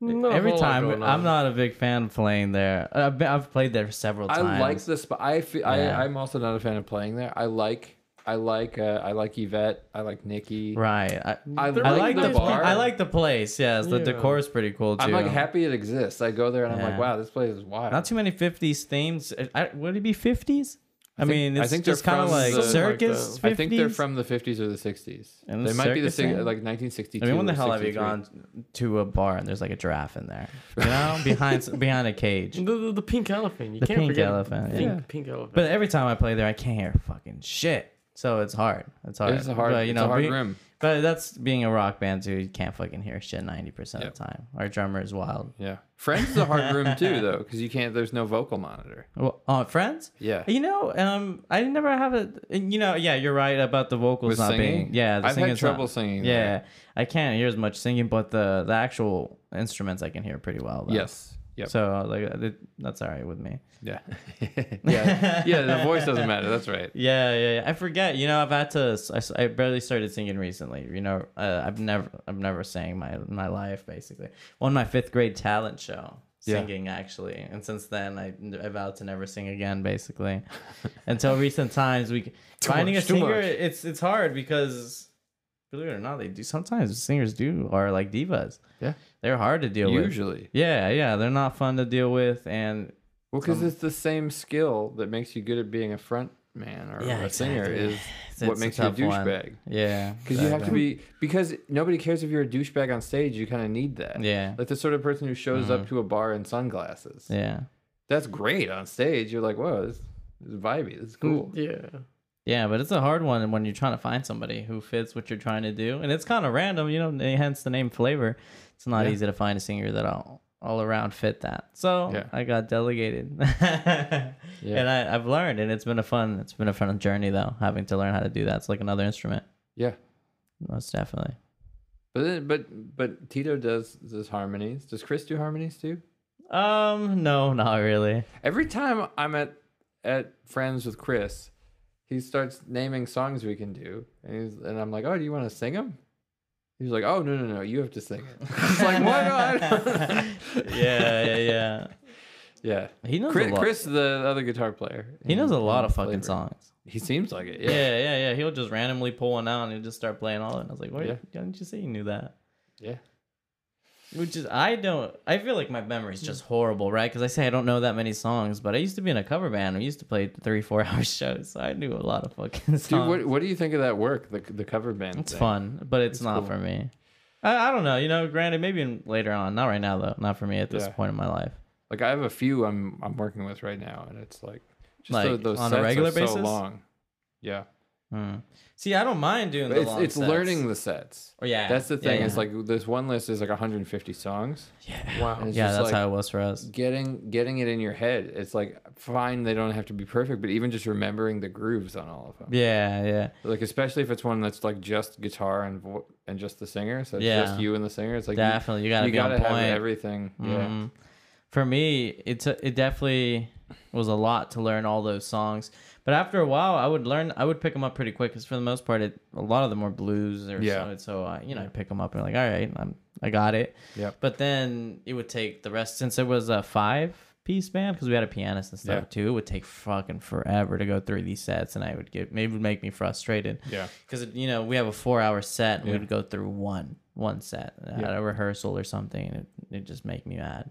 C: Not
B: Every time, I'm not a big fan of playing there. I've, been, I've played there several times.
A: I like the spot. I feel
B: Yeah.
A: I I'm also not a fan of playing there. I like I like uh, I like Yvette. I like Nikki.
B: right. I,
A: I,
B: I
C: really
B: like the
C: bar.
B: I like the place. Yes, the
C: Yeah.
B: decor is pretty cool too.
A: I'm like happy it exists. I go there and I'm like, wow, this place is wild.
B: Not too many 50s themes. I, would it be 50s? I,
A: think-
B: mean,
A: I think they're
B: just kind of like
A: the-
B: circus. 50s?
A: I think they're from the 50s or the 60s.
B: And
A: they might be the
B: circus
A: six,
B: scene?
A: like 1962.
B: I mean, when the hell have you
A: 63.
B: gone to a bar and there's like a giraffe in there? You know, behind behind a cage.
C: The, the, the pink elephant. You
B: The
C: can't
B: pink
C: forget
B: elephant,
C: Pink,
B: yeah.
C: pink elephant.
B: But every time I play there, I can't hear fucking shit. So it's hard. It's hard.
A: It's a hard,
B: But, you
A: it's
B: know,
A: a hard.
B: But that's being a rock band too. You can't fucking hear shit ninety percent of the time. Our drummer is wild.
A: Yeah. Friends is a hard room too, though, because you can't. There's no vocal monitor.
B: Well, uh, friends.
A: Yeah.
B: You know, um, I never have a. You know, yeah, you're right about the vocals
A: With
B: not
A: singing?
B: being. Yeah, the
A: I've had trouble
B: not-
A: singing
B: Yeah,
A: there.
B: I can't hear as much singing, but the the actual instruments I can hear pretty well. Though.
A: Yes. Yep.
B: So uh, like it, that's all right with me.
A: yeah. yeah. Yeah. The voice doesn't matter. That's right.
B: Yeah, yeah, yeah. I forget. You know, I've had to. I barely started singing recently. You know, uh, I've never, I've never sang my my life basically. Won my fifth grade talent show
A: Yeah.
B: singing actually, and since then I, I vowed to never sing again basically. Until recent times, we finding
C: much,
B: a singer. It's it's hard because believe it or not, they do sometimes singers do are like divas.
A: Yeah.
B: They're hard to deal with.
A: Usually.
B: Yeah, yeah, they're not fun to deal with, and
A: Well, because
B: Some-
A: it's the same skill that makes you good at being a front man or
B: Yeah,
A: a singer is
B: It's-
A: what
B: it's
A: makes you a
B: tough one.
A: douchebag.
B: Yeah,
A: Because you have to be because nobody cares if you're a douchebag on stage. You kind of need that.
B: Yeah,
A: Like the sort of person who shows up mm-hmm. to a bar in sunglasses.
B: yeah.
A: That's great on stage. You're like, whoa, this, this is vibey. This is cool.
C: yeah.
B: Yeah, but it's a hard one when you're trying to find somebody who fits what you're trying to do, and it's kind of random, you know. Hence the name Flavor. It's not
A: Yeah.
B: easy to find a singer that all all around fit that. So
A: Yeah.
B: I got delegated, and I, I've learned, and it's been a fun it's been a fun journey though, having to learn how to do that. It's like another instrument,
A: Yeah.
B: most definitely.
A: But but but Tito does does harmonies. Does Chris do harmonies too?
B: Um, no, not really.
A: Every time I'm at at friends with Chris, he starts naming songs we can do, and he's and I'm like, oh, do you want to sing them? He's like, oh no no no, you have to sing it. It's like why not?
B: yeah, yeah, yeah.
A: yeah,
B: He knows
A: Chris,
B: a lot.
A: Chris, the other guitar player,
B: he knows a lot of fucking
A: Flavor.
B: songs.
A: He seems like it.
B: Yeah.
A: Yeah,
B: yeah, yeah, He'll just randomly pull one out and he'll just start playing all of it. And I was like, why
A: Yeah.
B: didn't you say you knew that?
A: yeah.
B: Which is, I don't, I feel like my memory's just horrible, right? Because I say I don't know that many songs, but I used to be in a cover band. We used to play three, four hour shows, so I knew a lot of fucking songs.
A: Dude, what what do you think of that work? The the cover band.
B: it's
A: thing?
B: fun, but it's,
A: It's
B: not
A: cool.
B: for me. I, I don't know. You know, granted, maybe in, later on. Not right now, though. Not for me at this
A: Yeah.
B: point in my life.
A: Like I have a few I'm I'm working with right now, and it's like just
B: Like,
A: tho- those
B: on a regular
A: are so
B: basis?
A: long. Yeah,
B: Hmm. See, I don't mind doing
A: But
B: the
A: it's
B: long
A: it's
B: sets.
A: learning the sets.
B: Oh yeah,
A: That's the thing.
B: yeah.
A: It's like this one list is like 150 songs.
B: yeah,
C: Wow.
A: It's
B: yeah.
A: just
B: That's
A: like
B: how it was for us.
A: getting getting it in your head. It's like fine, they don't have to be perfect, but even just remembering the grooves on all of them.
B: Yeah, yeah.
A: Like especially if it's one that's like just guitar and vo- and just the singer, so it's
B: Yeah.
A: just you and the singer. It's like
B: Definitely, you gotta
A: you,
B: be on
A: gotta have
B: point.
A: everything. Yeah,
B: Mhm. For me, it's a, it definitely was a lot to learn all those songs. But after a while, I would learn. I would pick them up pretty quick because for the most part, it, a lot of them were blues or
A: Yeah.
B: so. So I, you know, I pick them up and like, all right, I'm, I got it.
A: Yep.
B: But then it would take the rest since it was a five piece band because we had a pianist and stuff
A: Yeah.
B: too. It would take fucking forever to go through these sets, and I would get maybe would make me frustrated
A: yeah.
B: because you know we have a four hour set and
A: Yeah.
B: we'd go through one one set at
A: Yeah.
B: a rehearsal or something, and it it just make me mad.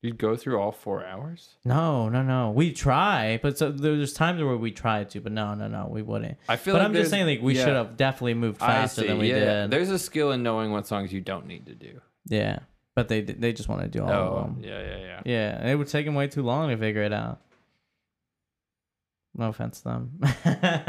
A: You'd go through all four hours.
B: No, no, no. We try, but so there's times where we tried to, but no, no, no, we wouldn't.
A: I feel
B: But
A: like
B: I'm
A: there's-
B: just saying, like we
A: yeah.
B: should have definitely moved
A: I
B: faster
A: see,
B: than we
A: yeah.
B: did.
A: There's a skill in knowing what songs you don't need to do.
B: yeah, but they they just want to do all
A: Oh,
B: of them.
A: yeah, yeah, yeah.
B: Yeah, and it would take them way too long to figure it out. No offense to them.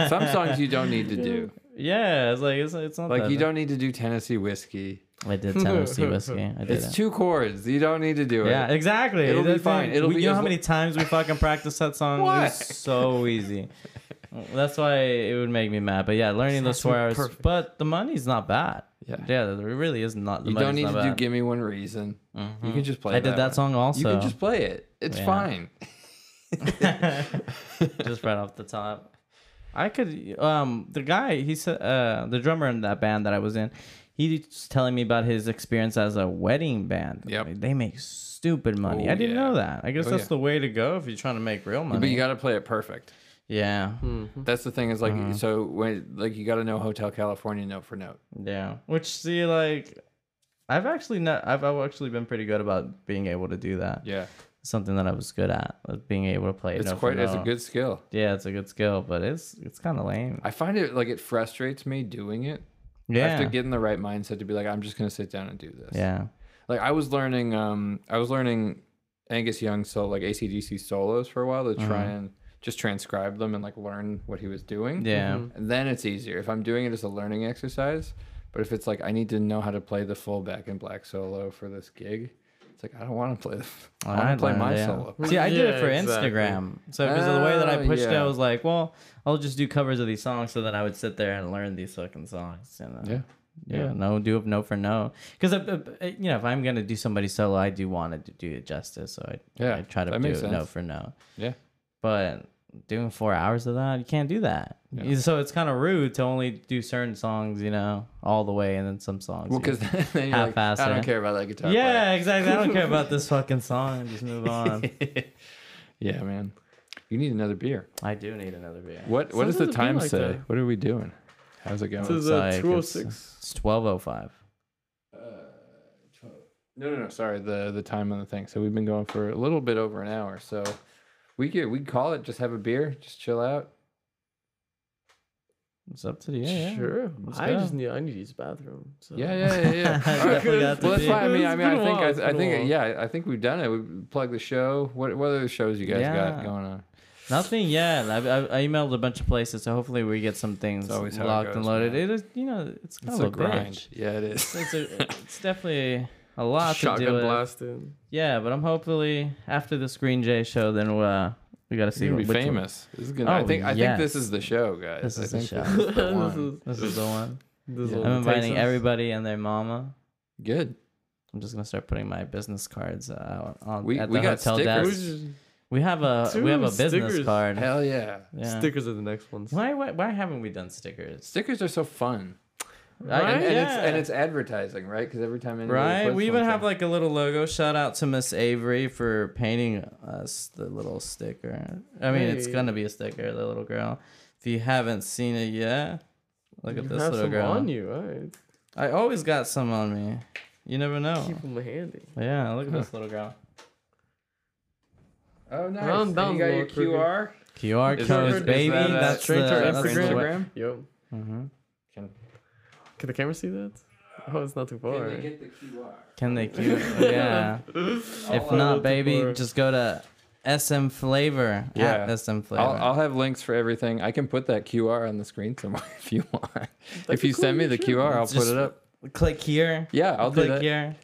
A: Some songs you don't need to do.
B: Yeah, it's like it's, it's not
A: Like
B: that
A: you
B: bad.
A: don't need to do Tennessee whiskey.
B: I did Tennessee whiskey. I did
A: It's
B: it.
A: two chords. You don't need to do it.
B: Yeah, exactly.
A: It'll be
B: That's the
A: fine. It'll
B: We-
A: be
B: you know how
A: lo-
B: many times we fucking practiced that song? It
A: What?
B: was so easy. That's why it would make me mad. But yeah, learning those four hours.
A: perfect.
B: But the money's not bad.
A: Yeah.
B: Yeah, it really is not. The
A: You don't need to
B: not
A: do "Give Me One Reason." You
B: Mhm.
A: can just play. It.
B: I did that
A: one.
B: song also.
A: You can just play it. It's
B: Yeah.
A: fine.
B: just right off the top. I could um the guy he said uh the drummer in that band that I was in, he was telling me about his experience as a wedding band.
A: Yep.
B: Like, they make stupid money.
A: Oh,
B: I didn't
A: yeah.
B: know that. I guess
A: Oh,
B: that's
A: yeah.
B: the way to go if you're trying to make real money.
A: But you got to play it perfect.
B: yeah.
A: That's the thing. Is like
B: Uh-huh.
A: so when like you got to know Hotel California note for note.
B: Yeah. Which see like I've actually not I've, I've actually been pretty good about being able to do that.
A: Yeah,
B: Something that I was good at, was being able to play.
A: it's quite. It's a good skill.
B: Yeah, it's a good skill, but it's it's kind of lame.
A: I find it like it frustrates me doing it. I
B: Yeah.
A: have to get in the right mindset to be like, I'm just gonna sit down and do this.
B: yeah.
A: Like I was learning, um, I was learning Angus Young so like ACDC solos for a while to try
B: Mhm.
A: and just transcribe them and like learn what he was doing.
B: Yeah.
A: And then it's easier if I'm doing it as a learning exercise. But if it's like I need to know how to play the full Back in Black solo for this gig, it's like I don't want to play. The, I want
B: I'd
A: to play my
B: yeah.
A: solo.
B: See, I did it for
C: exactly.
B: Instagram. So because of the way that I
A: Oh,
B: pushed it. I was like, well, I'll just do covers of these songs. So then I would sit there and learn these fucking songs. And, uh,
A: Yeah.
B: yeah,
A: Yeah.
B: no, do it note for no Because you know, if I'm gonna do somebody solo, I do want to do it justice. So I
A: Yeah,
B: I try to do
A: makes
B: it
A: sense.
B: note for no
A: Yeah.
B: But doing four hours of that, you can't do that.
A: Yeah.
B: So it's kind of rude to only do certain songs, you know, all the way, and then some songs.
A: Well, because then you're like, I don't care about that guitar.
B: yeah, exactly. I don't care about this fucking song. Just move on.
A: yeah, man. You need another beer.
B: I do need another beer.
A: What What does the
C: Sometimes it be
A: time
C: like
A: say?
C: that.
A: What are we doing? How's it going?
C: This is
B: It's
C: uh,
B: like-
C: 206.
B: It's twelve oh five.
A: No, no, no. Sorry, the the time on the thing. So we've been going for a little bit over an hour. So we could we call it. Just have a beer. Just chill out.
B: It's up to you. Yeah, yeah.
C: Sure.
B: Let's
C: I
B: go.
C: just need I need to use the bathroom. So.
A: Yeah, yeah, yeah, yeah.
B: I
A: All right.
B: definitely got to
A: Well, that's
B: pee.
A: why. I mean, I mean, I think,
C: while,
A: I, I think, yeah, I think we've done it. We plugged the show. What what other shows you guys
B: Yeah.
A: got going on?
B: Nothing yet. I, I, I emailed a bunch of places, so hopefully we get some things
A: It's always how it
B: locked and loaded.
A: man.
B: It is, you know, it's kind
A: It's
B: of
A: a
B: a,
A: grind.
B: bitch.
A: Yeah, it is.
B: It's a, it's definitely a lot to
C: Shotgun
B: do. With.
C: blasting.
B: Yeah, but I'm hopefully after the Green Jay show, then uh, we got to see
A: You're gonna be
B: which one-
A: famous. This is gonna. I
B: Oh,
A: think. I think this is the show, guys.
B: This
A: I
B: is the
A: think
B: show.
A: This is the one.
C: is-
B: This is the one.
A: Yeah.
B: I'm inviting everybody and their mama.
A: Good.
B: I'm just gonna start putting my business cards out on
A: We-
B: at
A: we
B: the
A: got
B: hotel desk. We have a we have a
C: Dude,
B: business
C: stickers.
B: card.
A: Hell yeah.
B: Yeah.
C: Stickers are the next ones.
B: Why, why why haven't we done stickers?
A: Stickers are so fun.
B: Right?
A: And, and it's and it's advertising, right? Because every time anybody
B: Right.
A: puts
B: We even have like a little logo. Shout out to Miss Avery for painting us the little sticker. I mean, it's gonna be a sticker, the little girl. If you haven't seen it yet, look
C: You
B: at this
C: have
B: little
C: some
B: girl.
C: on you, alright.
B: I always got some on me. You never know.
C: Keep them handy.
B: Yeah, look at this little girl.
A: Oh, nice.
C: Down-
A: And
C: down
A: you got your. QR.
B: QR
A: Is
B: codes, baby.
A: that, uh,
B: That's
C: straight
B: the,
C: to our
B: that's
C: Instagram?
B: Yep.
A: Instagram.
C: Yo,
B: hmm
A: Can,
C: can the camera see that? Oh, it's not too far.
A: Can they get the QR?
B: Can they cue? yeah. If oh, not, baby, just go to SM Flavor.
A: Yeah.
B: At SM Flavor.
A: I'll, I'll have links for everything. I can put that QR on the screen somewhere if you want. if
C: be
A: you send me the
C: sure.
A: QR, I'll
B: It's
A: put it up.
B: Click here.
A: Yeah, I'll do
B: Click
A: that.
B: here.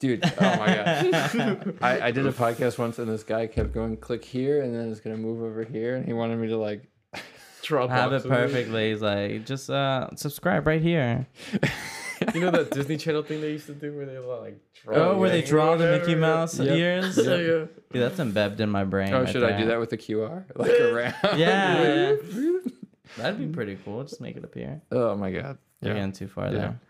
A: Dude, oh my god. I, I did a podcast once and this guy kept going, click here, and then it's gonna move over here, and he wanted me to like
C: Drop
B: Have it perfectly. He's like, just uh, subscribe right here.
C: You know that Disney Channel thing they used to do where they like draw.
B: Oh, where they draw the? Mickey Mouse
A: Yep.
B: ears.
C: Yeah,
B: Dude, that's embedded in my brain.
A: Oh,
B: right
A: should I do that with the QR? Like around?
B: Yeah. That'd be pretty cool. Just make it appear.
A: oh my god.
B: You're
A: Yeah.
B: getting too far
A: Yeah.
B: there.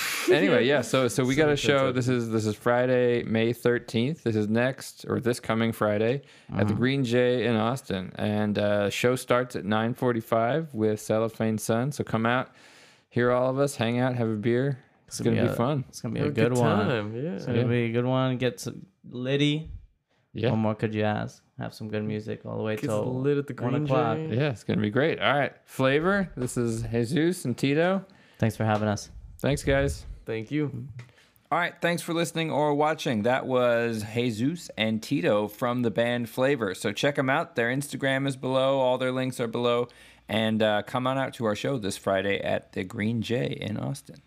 A: anyway, yeah. So so we
C: So
A: got a show. This is this is Friday, May thirteenth. This is next or this coming Friday at the
B: Mhm.
A: Green Jay in Austin, and uh, show starts at nine forty five with Cellophane Sun. So come out, hear all of us, hang out, have a beer. It's
B: gonna
A: gonna
B: be
A: be
B: a-
A: fun.
B: It's gonna be
C: Have
B: a good, one.
C: time. Yeah.
B: It's gonna
A: Yeah.
B: be a good one. Get some litty.
A: Yeah.
B: What more could you ask? Have some good music all the way
C: Gets
B: till
C: lit at the
B: one o'clock.
C: Jay.
A: Yeah, it's gonna be great. All right, flavor. This is Jesus and Tito.
B: Thanks for having us.
A: Thanks, guys.
C: Thank you.
D: All right, thanks for listening or watching. That was Jesus and Tito from the band Flavor. So check them out. Their Instagram is below, all their links are below. And uh, come on out to our show this Friday at the Green Jay in Austin.